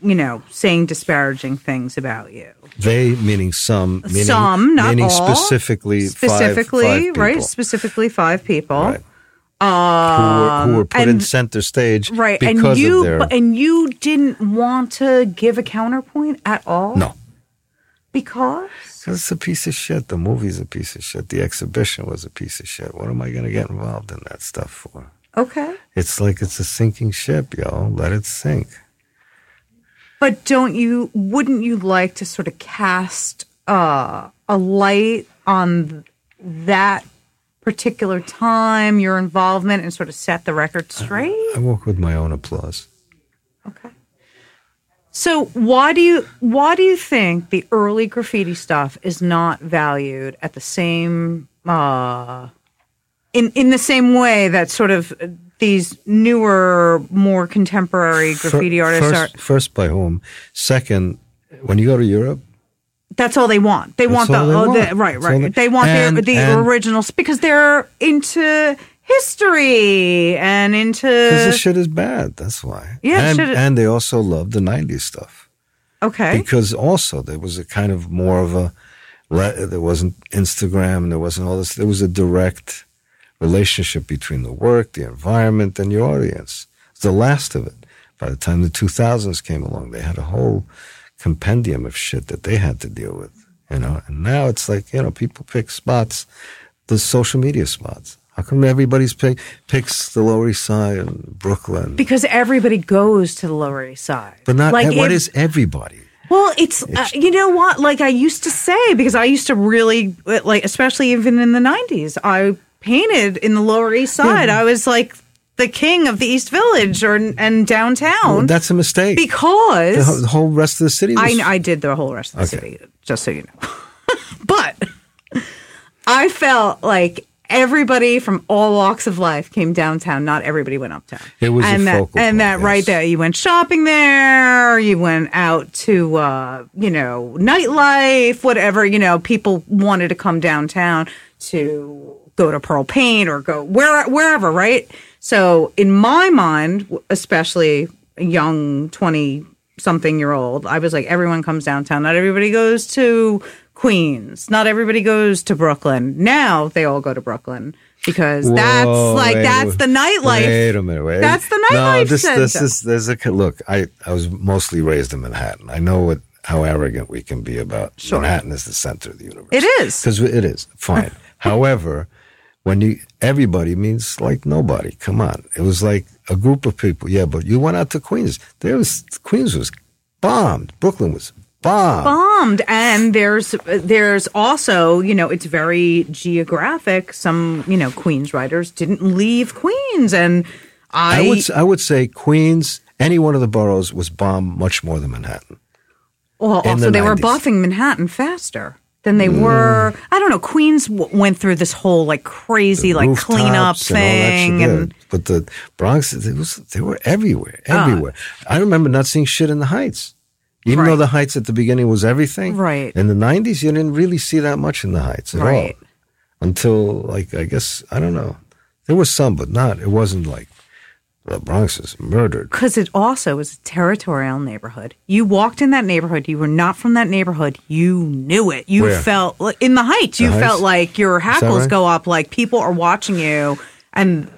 you know, saying disparaging things about you. They meaning some, meaning, Some, not meaning all. specifically, five- specifically, five people. right? Specifically, five people. Right. who, were, who were put um, in center stage Right, because and you of their and you didn't want to give a counterpoint at all. no. because Because it's a piece of shit. The movie's a piece of shit. The exhibition was a piece of shit. What am I going to get involved in that stuff for? okay, It's like it's a sinking ship, y'all. Let it sink. But don't you? Wouldn't you like to sort of cast uh, a light on that particular time, your involvement, and sort of set the record straight? I walk with my own applause. Okay. So why do you why do you think the early graffiti stuff is not valued at the same uh in in the same way that sort of these newer more contemporary graffiti artists first, are First, by whom? Second, when you go to Europe, that's all they want. They want the, they oh, the want. right That's all right. they- They want and- the the and- originals because they're into history and into because the shit is bad. That's why. Yeah, and, and they also love the '90s stuff okay. because also there was a kind of more of a. There wasn't Instagram and there wasn't all this. There was a direct relationship between the work, the environment, and your audience. It's the last of it. By the time the 2000s came along, they had a whole compendium of shit that they had to deal with, you know. And now it's like, you know, people pick spots, the social media spots. How come everybody's pick, picks the Lower East Side and Brooklyn? because everybody goes to the Lower East Side. But not like what if- everybody? Well, it's, uh, you know what? Like I used to say because I used to really like, especially even in the '90s, I painted in the Lower East Side. I was like the king of the East Village or and downtown Well, that's a mistake. because the, whole- the whole rest of the city. Was, I, I did the whole rest of the Okay. city, just so you know. but I felt like everybody from all walks of life came downtown. Not everybody went uptown. It was a and that, focal and point, that right there. You went shopping there. You went out to uh, you know nightlife, whatever. You know, people wanted to come downtown to go to Pearl Paint or go where wherever, right? So in my mind, especially a young twenty something year old, I was like, everyone comes downtown. Not everybody goes to Queens. Not everybody goes to Brooklyn. Now they all go to Brooklyn because that's like wait, that's the nightlife. Wait a minute. Wait. That's the No, nightlife this this center. is there's a look. I I was mostly raised in Manhattan. I know what how arrogant we can be about Sure. Manhattan is the center of the universe. It is. because it is fine. However, when you everybody means like nobody. Come on, it was like a group of people. Yeah, but you went out to Queens. There was Queens was bombed. Brooklyn was bombed. bombed and there's there's also you know it's very geographic some you know queens writers didn't leave queens and i, I would I would say Queens. Any one of the boroughs was bombed much more than Manhattan. well also the they were 90s. buffing manhattan faster than they were i don't know queens w- went through this whole like crazy like cleanup rooftops and all that thing and, yeah. but the Bronx, it was they were everywhere, Ah. everywhere. I remember not seeing shit in the Heights, even though the Heights at the beginning was everything. Right. In the '90s, you didn't really see that much in the Heights at Right. all until like I guess I don't know. There was some, but not. It wasn't like the Bronx is murdered. because it also was a territorial neighborhood. You walked in that neighborhood. You were not from that neighborhood. You knew it. You Where? felt in the heights. You Heights? felt like your hackles right? go up. Like people are watching you, and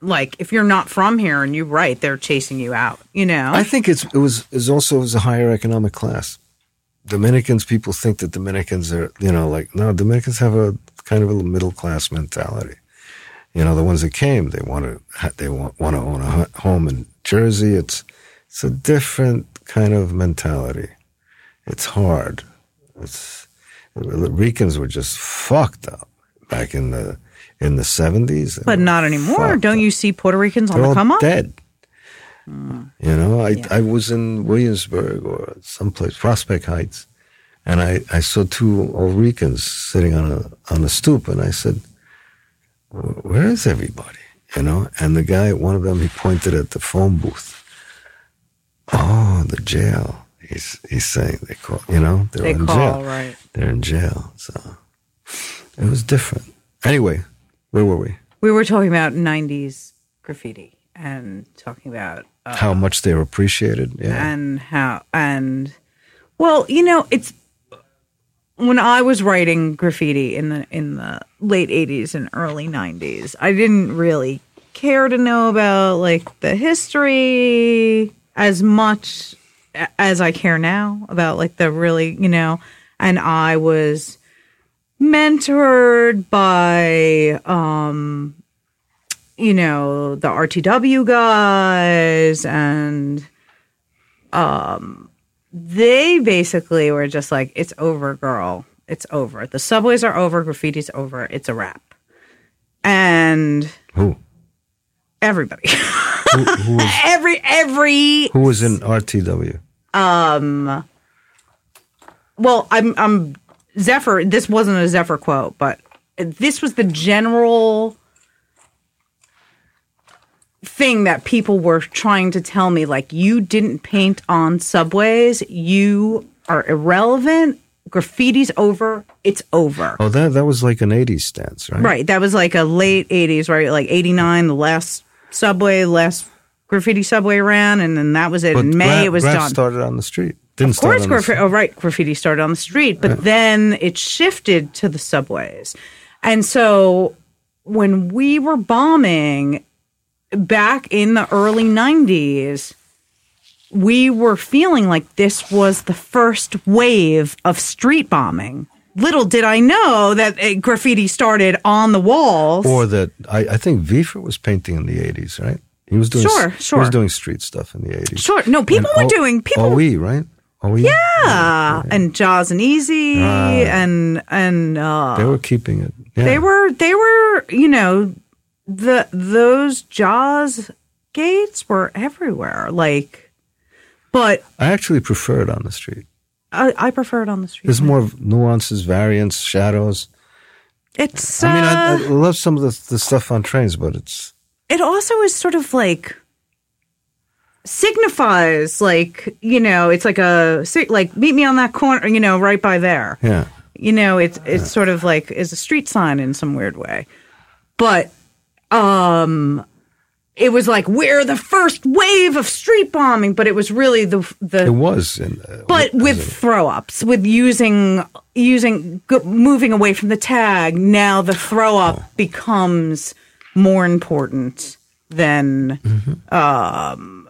like if you're not from here and you write, they're chasing you out. You know. I think it's it was is also it was a higher economic class. Dominicans, people think that Dominicans are, you know, like no, Dominicans have a kind of a middle class mentality. You know, the ones that came, they want to they want, want to own a home in Jersey. It's it's a different kind of mentality. It's hard. It's the Ricans were just fucked up back in the in the seventies, but not anymore. Don't you see Puerto Ricans on They're the all come up? dead. Hmm. You know, I I was in Williamsburg or someplace, Prospect Heights, and I, I saw two Ulricans sitting on a on a stoop, and I said, "Wh- "Where is everybody?" You know, and the guy, one of them, he pointed at the phone booth. Oh, the jail. He's he's saying they call. You know, they're They in call, jail. right. They're in jail. So it was different. Anyway, where were we? We were talking about 90s graffiti and talking about uh, How much they were appreciated. Yeah. and how and well you know it's when i was writing graffiti in the in the late 80s and early 90s i didn't really care to know about like the history as much as i care now about like the really you know and i was mentored by um you know the rtw guys and um they basically were just like, it's over, girl. It's over. The subways are over. Graffiti's over. It's a wrap. And who? everybody, Who, who was every, every, who was in RTW? Um. Well, I'm, I'm Zephyr. This wasn't a Zephyr quote, but this was the general thing that people were trying to tell me like you didn't paint on subways you are irrelevant graffiti's over it's over Oh, that that was like an '80s stance, right? Right. That was like a late 80s, right? Like 89, the last subway, last graffiti subway ran, and then that was it. But In May, it was done. started on the street. Didn't of course, start on the graffiti. Oh, right. Graffiti started on the street, but then it shifted to the subways. And so when we were bombing back in the early 90s, we were feeling like this was the first wave of street bombing. Little did I know that uh, graffiti started on the walls. Or that I, I think Zephyr was painting in the '80s, right? He was doing Sure, sure. He was doing street stuff in the '80s. Sure. No, people And were doing people. OE, right? OE. yeah, and Jaws and Easy, Right. and and uh, They were keeping it. Yeah. they were they were you know the those Jaws gates were everywhere. Like, but I actually prefer it on the street. I, I prefer it on the street. There's more nuances, variants, shadows. It's. I mean, I, I uh, love some of the, the stuff on trains, but it's it also is sort of like signifies like you know it's like a like meet me on that corner you know right by there yeah. you know it's it's sort of like is a street sign in some weird way but um it was like we're the first wave of street bombing but it was really the the It was. In, uh, but with throw ups with using using moving away from the tag now the throw up becomes more important than um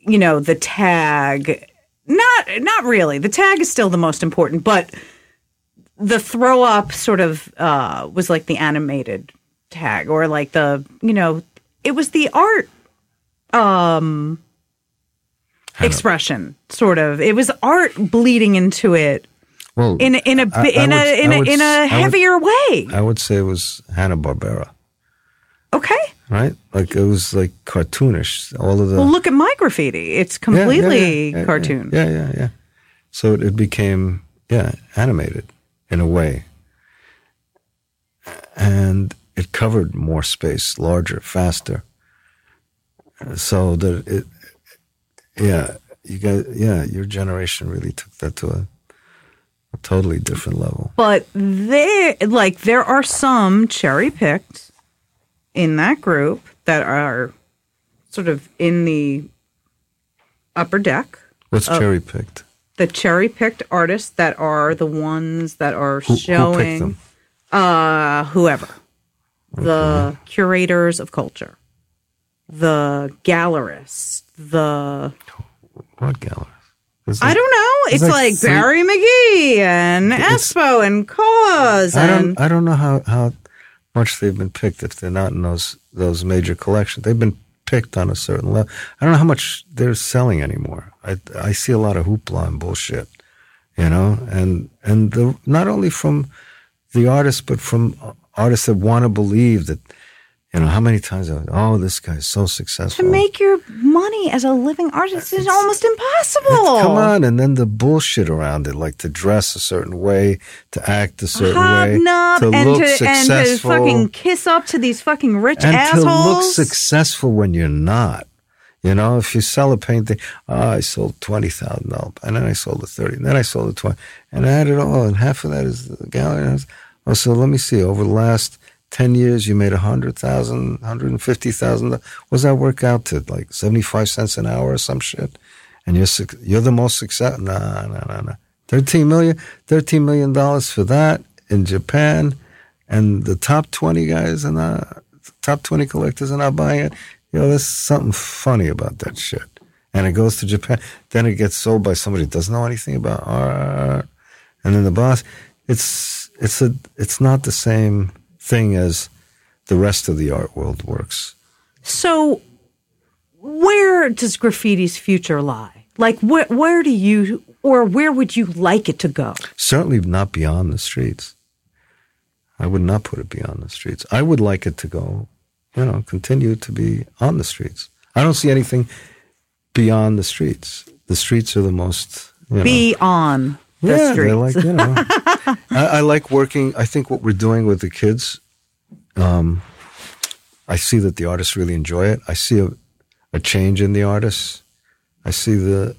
you know the tag. Not not really. The tag is still the most important but the throw up sort of uh was like the animated tag or like the you know it was the art um expression sort of. It was art bleeding into it well, in a, in a I- I in would- a in a would in s- I would- heavier way. I would say it was Hanna Barbera, okay. Right? Like it was like cartoonish. All of the well look at my graffiti. It's Yeah, yeah, completely yeah, yeah, cartoon. Yeah, yeah, yeah. So it, it became yeah animated in a way, and it covered more space, larger, faster. So that it, yeah, you guys, yeah, your generation really took that to a, a totally different level. but they like there are some cherry picked in that group that are sort of in the upper deck What's cherry picked? the cherry picked artists that are the ones that are Who, who showing them? uh whoever the curators of culture the gallerists the What galleries? Is i it- don't know it's like like, three- barry mcgee and espo and KAWS I and don't. I don't know how, how much they've been picked if they're not in those those major collections. They've been picked on a certain level. I don't know how much they're selling anymore. I I see a lot of hoopla and bullshit, you know, and and the not only from the artists but from artists that want to believe that You know, how many times, I, oh, this guy's so successful. To make your money as a living artist is almost impossible. Come on, and then the bullshit around it, like to dress a certain way, to act a certain way, to and look to, and to fucking kiss up to these fucking rich and assholes. to look successful when you're not. You know, if you sell a painting, oh, I sold twenty thousand dollars, and then I sold a thirty, and then I sold a twenty, and I had it all, and half of that is the gallery. Oh, so let me see. Over the last ten years, you made a hundred thousand, hundred and fifty thousand. What does that work out to? Like seventy-five cents an hour or some shit? And you're you're the most successful. Nah, nah, nah, nah. Thirteen million, thirteen million dollars for that in Japan, and the top twenty guys and the top twenty collectors are not buying it. You know, there's something funny about that shit. And it goes to Japan. Then it gets sold by somebody who doesn't know anything about art. And then the boss, it's it's a it's not the same thing as the rest of the art world works. So, where does graffiti's future lie? Like, where where do you or where would you like it to go? Certainly not beyond the streets. I would not put it beyond the streets. I would like it to go, you know, continue to be on the streets. I don't see anything beyond the streets. The streets are the most you know, Be on the yeah, streets. they're like you know. I, I like working. I think what we're doing with the kids. Um, I see that the artists really enjoy it. I see a, a change in the artists. I see the.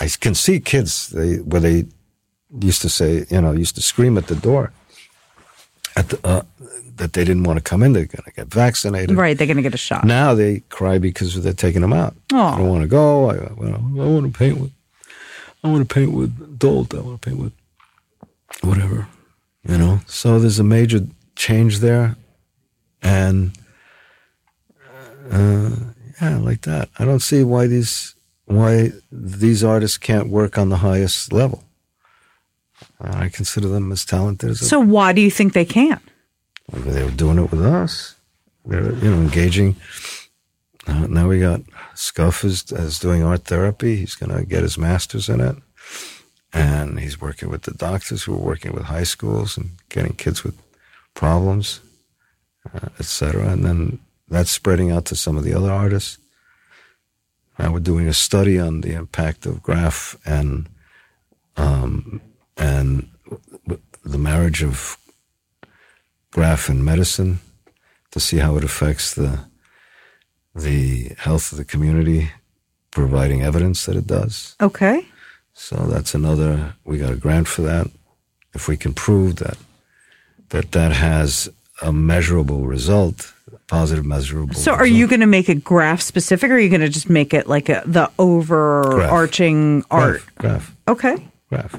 I can see kids they where they used to say you know used to scream at the door. At the, uh, that they didn't want to come in. They're going to get vaccinated. right, they're going to get a shot. Now they cry because they're taking them out. Aw. I don't want to go. I, I, I want to paint with. I want to paint with Dolt. I want to paint with whatever, you know. So there's a major change there, and uh, yeah, like that. I don't see why these why these artists can't work on the highest level. I consider them as talented as so, why do you think they can't? they were doing it with us. They're, you know, engaging. Uh, now we got Scuff is, is doing art therapy. He's going to get his master's in it. And he's working with the doctors who are working with high schools and getting kids with problems, uh, et cetera. And then that's spreading out to some of the other artists. Now we're doing a study on the impact of graf and um, and the marriage of graf and medicine to see how it affects the the health of the community, providing evidence that it does. Okay. So that's another. We got a grant for that. If we can prove that that that has a measurable result, positive measurable. So, are you going to make it graf specific, or are you going to just make it like a, the overarching art? graf Okay. graf?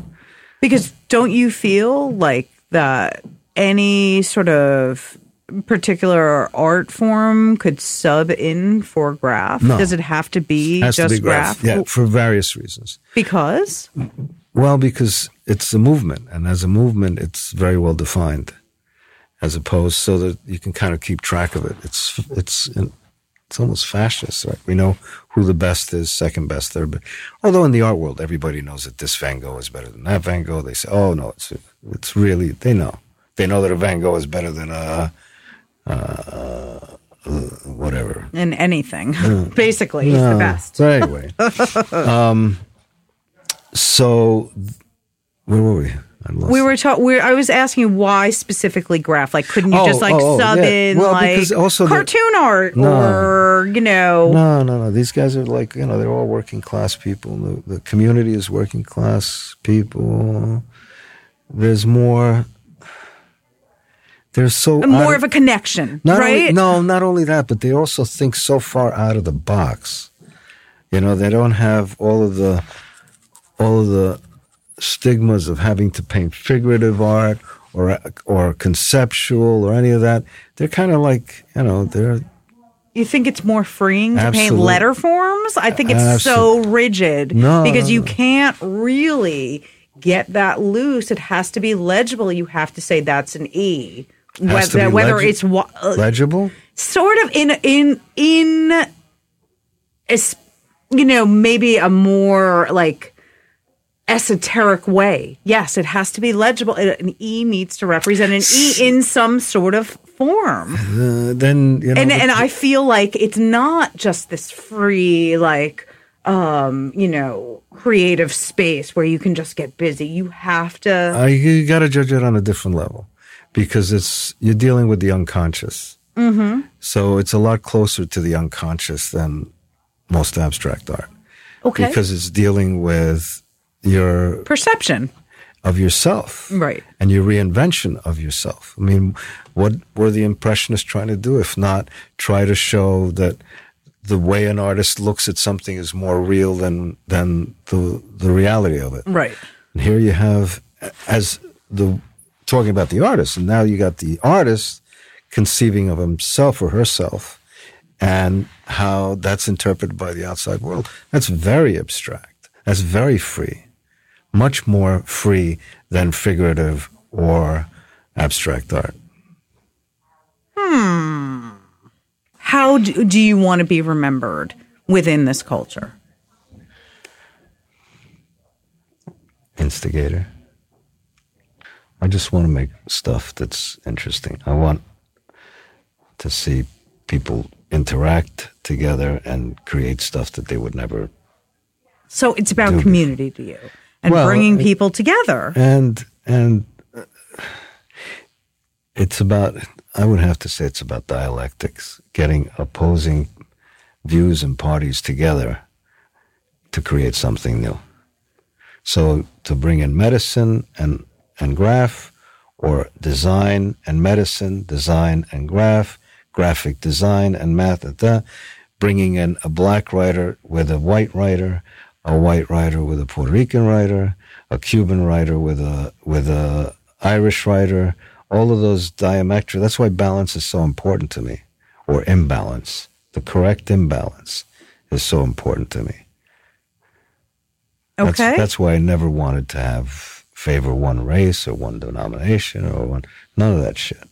Because don't you feel like that any sort of particular art form could sub in for graf? No. Does it have to be just to be graf. graf? Yeah, for various reasons. Because Well, because it's a movement, and as a movement, it's very well defined, as opposed so that you can kind of keep track of it. It's it's it's almost fascist, right? We know who the best is, second best, third best. Although in the art world, everybody knows that this Van Gogh is better than that Van Gogh. They say, "Oh no, it's it's really." They know. They know that a Van Gogh is better than a. Uh, whatever. in anything, basically, he's the best. So anyway, um, so where were we? We were talking. We I was asking you why specifically graf. Like, couldn't you Oh, just like oh, oh, sub yeah. in Well, like also cartoon art No. or you know? No, no, no. These guys are like you know they're all working class people. The, the community is working class people. There's more. There's so uh, more out- of a connection, right? Only, no, not only that, but they also think so far out of the box. You know, they don't have all of the all of the stigmas of having to paint figurative art or or conceptual or any of that. They're kind of like you know they're You think it's more freeing to paint letter forms? I think it's so rigid No, because you can't really get that loose. It has to be legible. You have to say that's an E. Whether, whether legi- it's wa- uh, legible. sort of in in in you know maybe a more like esoteric way yes it has to be legible an e needs to represent an e in some sort of form. Uh, then you know, and and I feel like it's not just this free like um you know creative space where you can just get busy. You have to I, you got to judge it on a different level because it's you're dealing with the unconscious. Mm-hmm. So it's a lot closer to the unconscious than most abstract art okay because it's dealing with your perception. of yourself, Right. And your reinvention of yourself. I mean, what were the impressionists trying to do if not try to show that the way an artist looks at something is more real than than the the reality of it? Right. And here you have, as the talking about the artist, and now you got the artist conceiving of himself or herself, and how that's interpreted by the outside world. That's very abstract. That's very free, much more free than figurative or abstract art. Hmm. How do, do you want to be remembered within this culture? Instigator. I just want to make stuff that's interesting. I want to see people interact together and create stuff that they would never So it's about Do- community to you and Well, bringing people together. and and uh, it's about i would have to say it's about dialectics getting opposing views and parties together to create something new so to bring in medicine and and graf or design and medicine design and graf graphic design and math bringing in a black writer with a white writer a white writer with a Puerto Rican writer, a Cuban writer with a with a Irish writer, all of those diametric. That's why balance is so important to me, or imbalance. The correct imbalance is so important to me. That's, Okay. that's why I never wanted to have favor one race or one denomination or one none of that shit.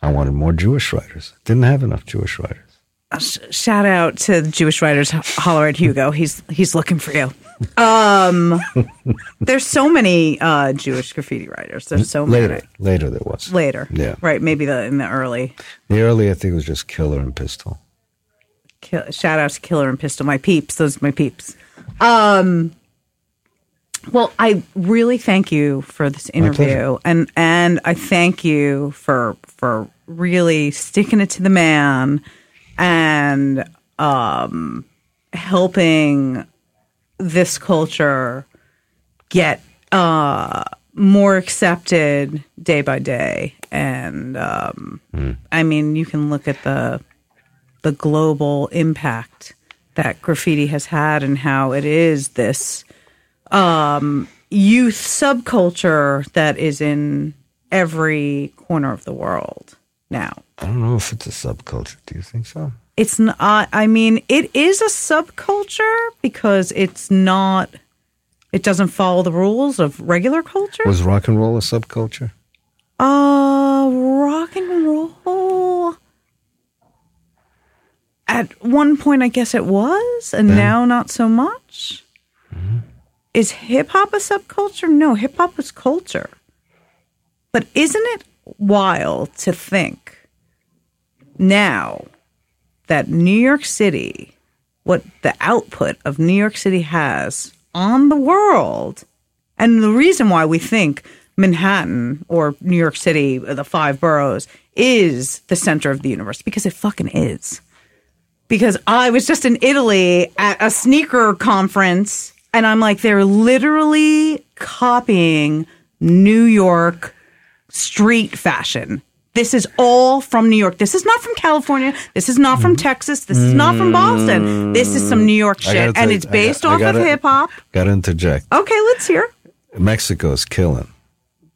I wanted more Jewish writers. Didn't have enough Jewish writers. Shout out to the Jewish writers, holler at Hugo. He's he's looking for you. Um, there's so many uh, Jewish graffiti writers. There's so later, many later there was later. Yeah. right. Maybe the in the early. The early, I think, was just Killer and Pistol. Kill, shout out to Killer and Pistol, my peeps. Those are my peeps. Um, well, I really thank you for this interview, and and I thank you for for really sticking it to the man and um, helping this culture get uh, more accepted day by day. And um, I mean, you can look at the the global impact that graffiti has had and how it is this um, youth subculture that is in every corner of the world now. I don't know if it's a subculture. Do you think so? It's not, I mean, it is a subculture because it's not, it doesn't follow the rules of regular culture. Was rock and roll a subculture? Uh, rock and roll. At one point, I guess it was, and now not so much. Is hip hop a subculture? No, hip hop is culture. But isn't it wild to think now that New York City, what the output of New York City has on the world, and the reason why we think Manhattan or New York City, the five boroughs, is the center of the universe because it fucking is. Because I was just in Italy at a sneaker conference and I'm like, they're literally copying New York street fashion. This is all from New York. This is not from California. This is not from mm-hmm. Texas. This is not from mm-hmm. Boston. This is some New York shit. And it's based off of hip hop. Got to interject. Okay, let's hear. Mexico is killing.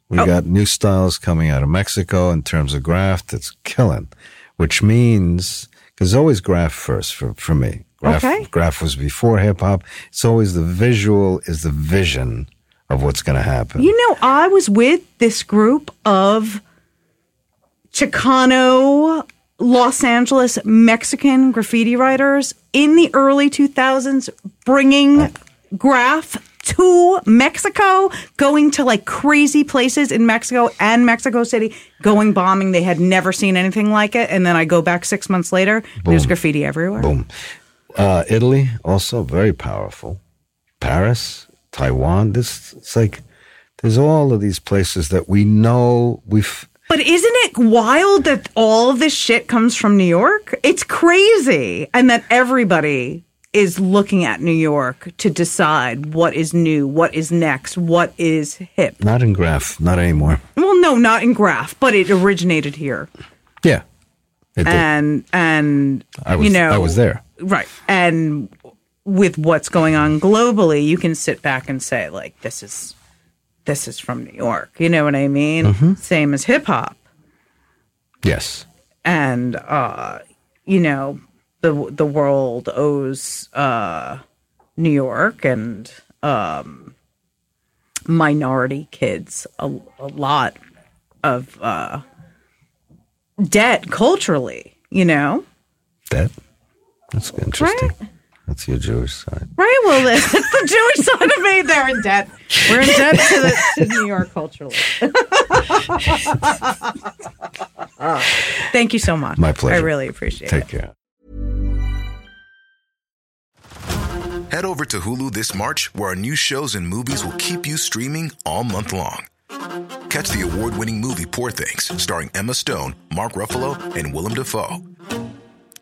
We Oh. got new styles coming out of Mexico in terms of graf that's killing, which means because always graf first for, for me. Graf, Okay. graf was before hip hop. It's always the visual is the vision of what's going to happen. You know, I was with this group of Chicano, Los Angeles, Mexican graffiti writers in the early 2000s, bringing graf to Mexico, going to like crazy places in Mexico and Mexico City, going bombing. They had never seen anything like it. And then I go back six months later, there's graffiti everywhere. Boom. Uh, Italy also very powerful. Paris, Taiwan. This it's like there's all of these places that we know we've. But isn't it wild that all this shit comes from New York? It's crazy. And that everybody is looking at New York to decide what is new, what is next, what is hip. Not in graf, not anymore. Well, no, not in Graf, but it originated here. Yeah. And and I was you know I was there. Right. And with what's going on globally, you can sit back and say like this is this is from New York. You know what I mean? Mm-hmm. Same as hip hop. Yes, and uh, you know the the world owes uh, New York and um, minority kids a, a lot of uh, debt culturally. You know, that that's interesting. That's your Jewish side. right? Well, that's the Jewish side of me. They're in debt. We're in debt to, the, to New York culturally. Thank you so much. My pleasure. I really appreciate it. Take care. Head over to Hulu this March, where our new shows and movies will keep you streaming all month long. Catch the award winning movie Poor Things, starring Emma Stone, Mark Ruffalo, and Willem Dafoe.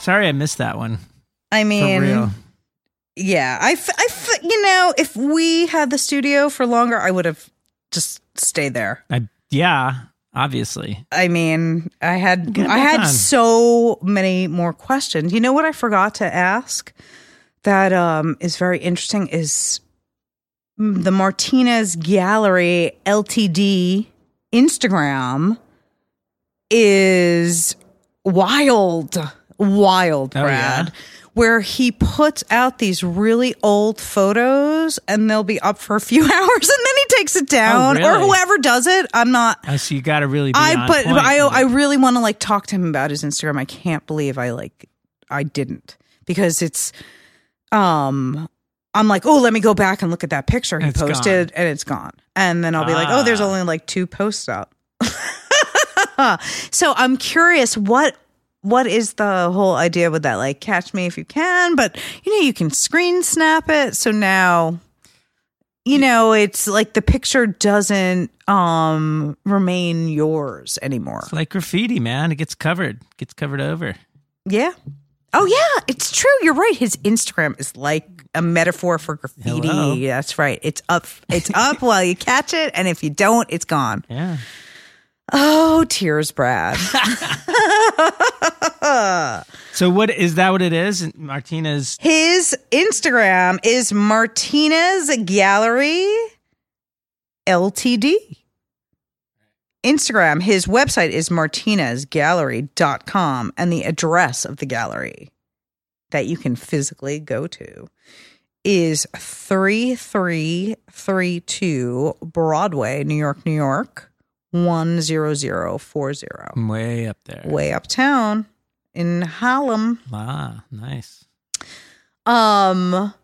Sorry I missed that one. I mean, yeah, I, f- I f- you know, if we had the studio for longer, I would have just stayed there. I, yeah, obviously. I mean, I had I had on. so many more questions. You know what I forgot to ask that um is very interesting is mm, the Martinez Gallery LTD Instagram is wild, wild, Oh, Brad. yeah? Where he puts out these really old photos and they'll be up for a few hours and then he takes it down or Oh, really? whoever does it. I'm not Oh, so you got to really I but I I really want to like talk to him about his Instagram. I can't believe I like I didn't because it's um I'm like, "Oh, let me go back and look at that picture he It's posted and it's gone." And then I'll be like, "Oh, there's Ah. only like two posts up." so I'm curious what what is the whole idea with that like catch me if you can, but you know you can screen snap it. So now you know it's like the picture doesn't um remain yours anymore. It's like graffiti, man. It gets covered, gets covered over. Yeah. Oh yeah, it's true. You're right. His Instagram is like a metaphor for graffiti. Hello. That's right. It's up. It's up while you catch it, and if you don't, it's gone. Yeah. Oh, tears, Brad. So what is that? What it is? Martinez. His Instagram is Martinez Gallery Ltd. Instagram, his website is martinezgallery.com and the address of the gallery that you can physically go to is 3332 Broadway, New York, New York, 10040. Way up there. Way uptown in Harlem. Ah, nice. Um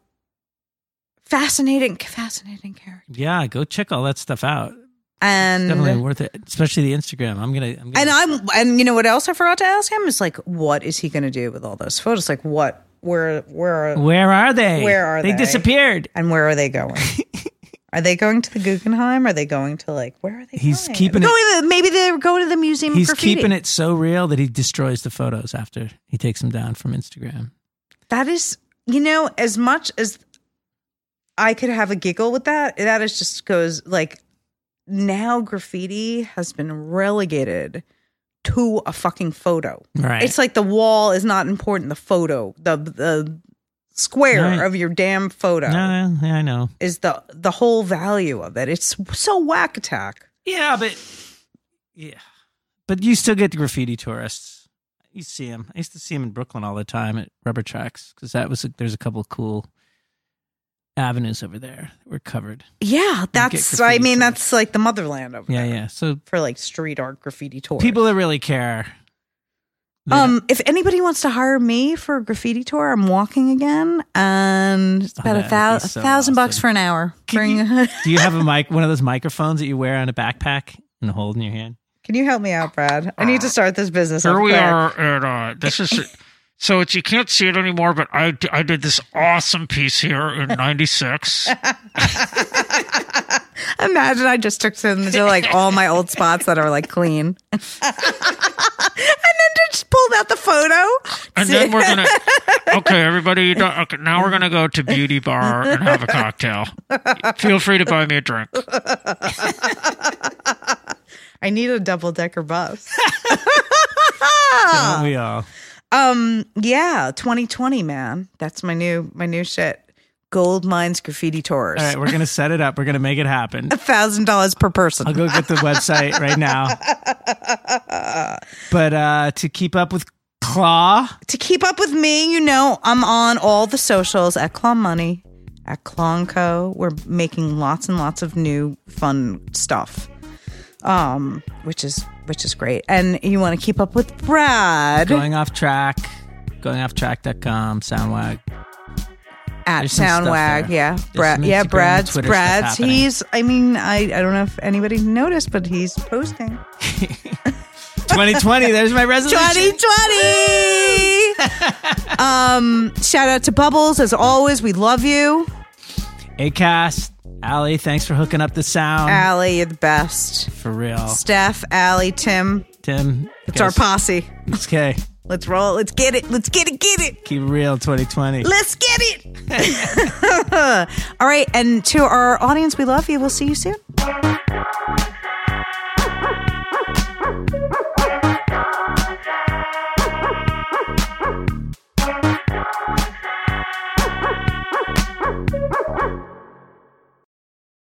fascinating fascinating character. Yeah, go check all that stuff out. And Definitely worth it, especially the Instagram. I'm gonna. I'm gonna and I'm and you know what else I forgot to ask him is like what is he going to do with all those photos? Like what where where where are they? Where are they? they? disappeared. and where are they going? are they going to the Guggenheim? Are they going to like where are they He's going? keeping Are it- to maybe they're going to the museum He's of graffiti. keeping it so real that he destroys the photos after he takes them down from Instagram. That is you know as much as I could have a giggle with that, that is just goes like now graffiti has been relegated to a fucking photo. Right. It's like the wall is not important. The photo, the the square Right. of your damn photo yeah, I know. is the the whole value of it. It's so whack attack. Yeah, but yeah, but you still get the graffiti tourists. You see them. I used to see them in Brooklyn all the time at Rubber Tracks because that was there's a couple of cool avenues over there that were covered. Yeah, that's. I mean, that's like the motherland over Yeah, there yeah. So for like street art graffiti tours. people that really care. They Um, if anybody wants to hire me for a graffiti tour, I'm walking again, and it's about a, Oh, that'd thou- be a so thousand bucks for an hour. Bring, you- Do you have a mic, one of those microphones that you wear on a backpack and hold in your hand? Can you help me out, Brad? I need to start this business. Here we quick. are at uh this is so it's you can't see it anymore but I, I did this awesome piece here in 96 Imagine I just took them to like all my old spots that are like clean, and then just pulled out the photo. and then we're gonna okay everybody you don't, okay, now we're gonna go to beauty bar and have a cocktail feel free to buy me a drink I need a double decker bus. Don't we all? Um, yeah, 2020, man. That's my new my new shit. Gold mines graffiti tours. All right, we're gonna set it up. We're gonna make it happen. A thousand dollars per person. I'll go get the website right now. But uh, to keep up with Claw, to keep up with me, you know, I'm on all the socials at Claw Money, at Claw and Co. We're making lots and lots of new fun stuff. Um, which is which is great. And you want to keep up with Brad going off track, goingofftrack.com, Soundwag. At there's Soundwag. Yeah. Brad yeah, Instagram, Brad's Twitter Brad's he's I mean, I I don't know if anybody noticed, but he's posting. 2020, there's my resolution. 2020. um, shout out to Bubbles as always. We love you. Acast, Allie, thanks for hooking up the sound. Allie, you're the best. for real. Steph, Allie, Tim. Tim, It's our posse. It's okay. Let's roll. Let's get it. Let's get it. Get it. Keep it real 2020. Let's get it. All right. And to our audience, we love you. We'll see you soon.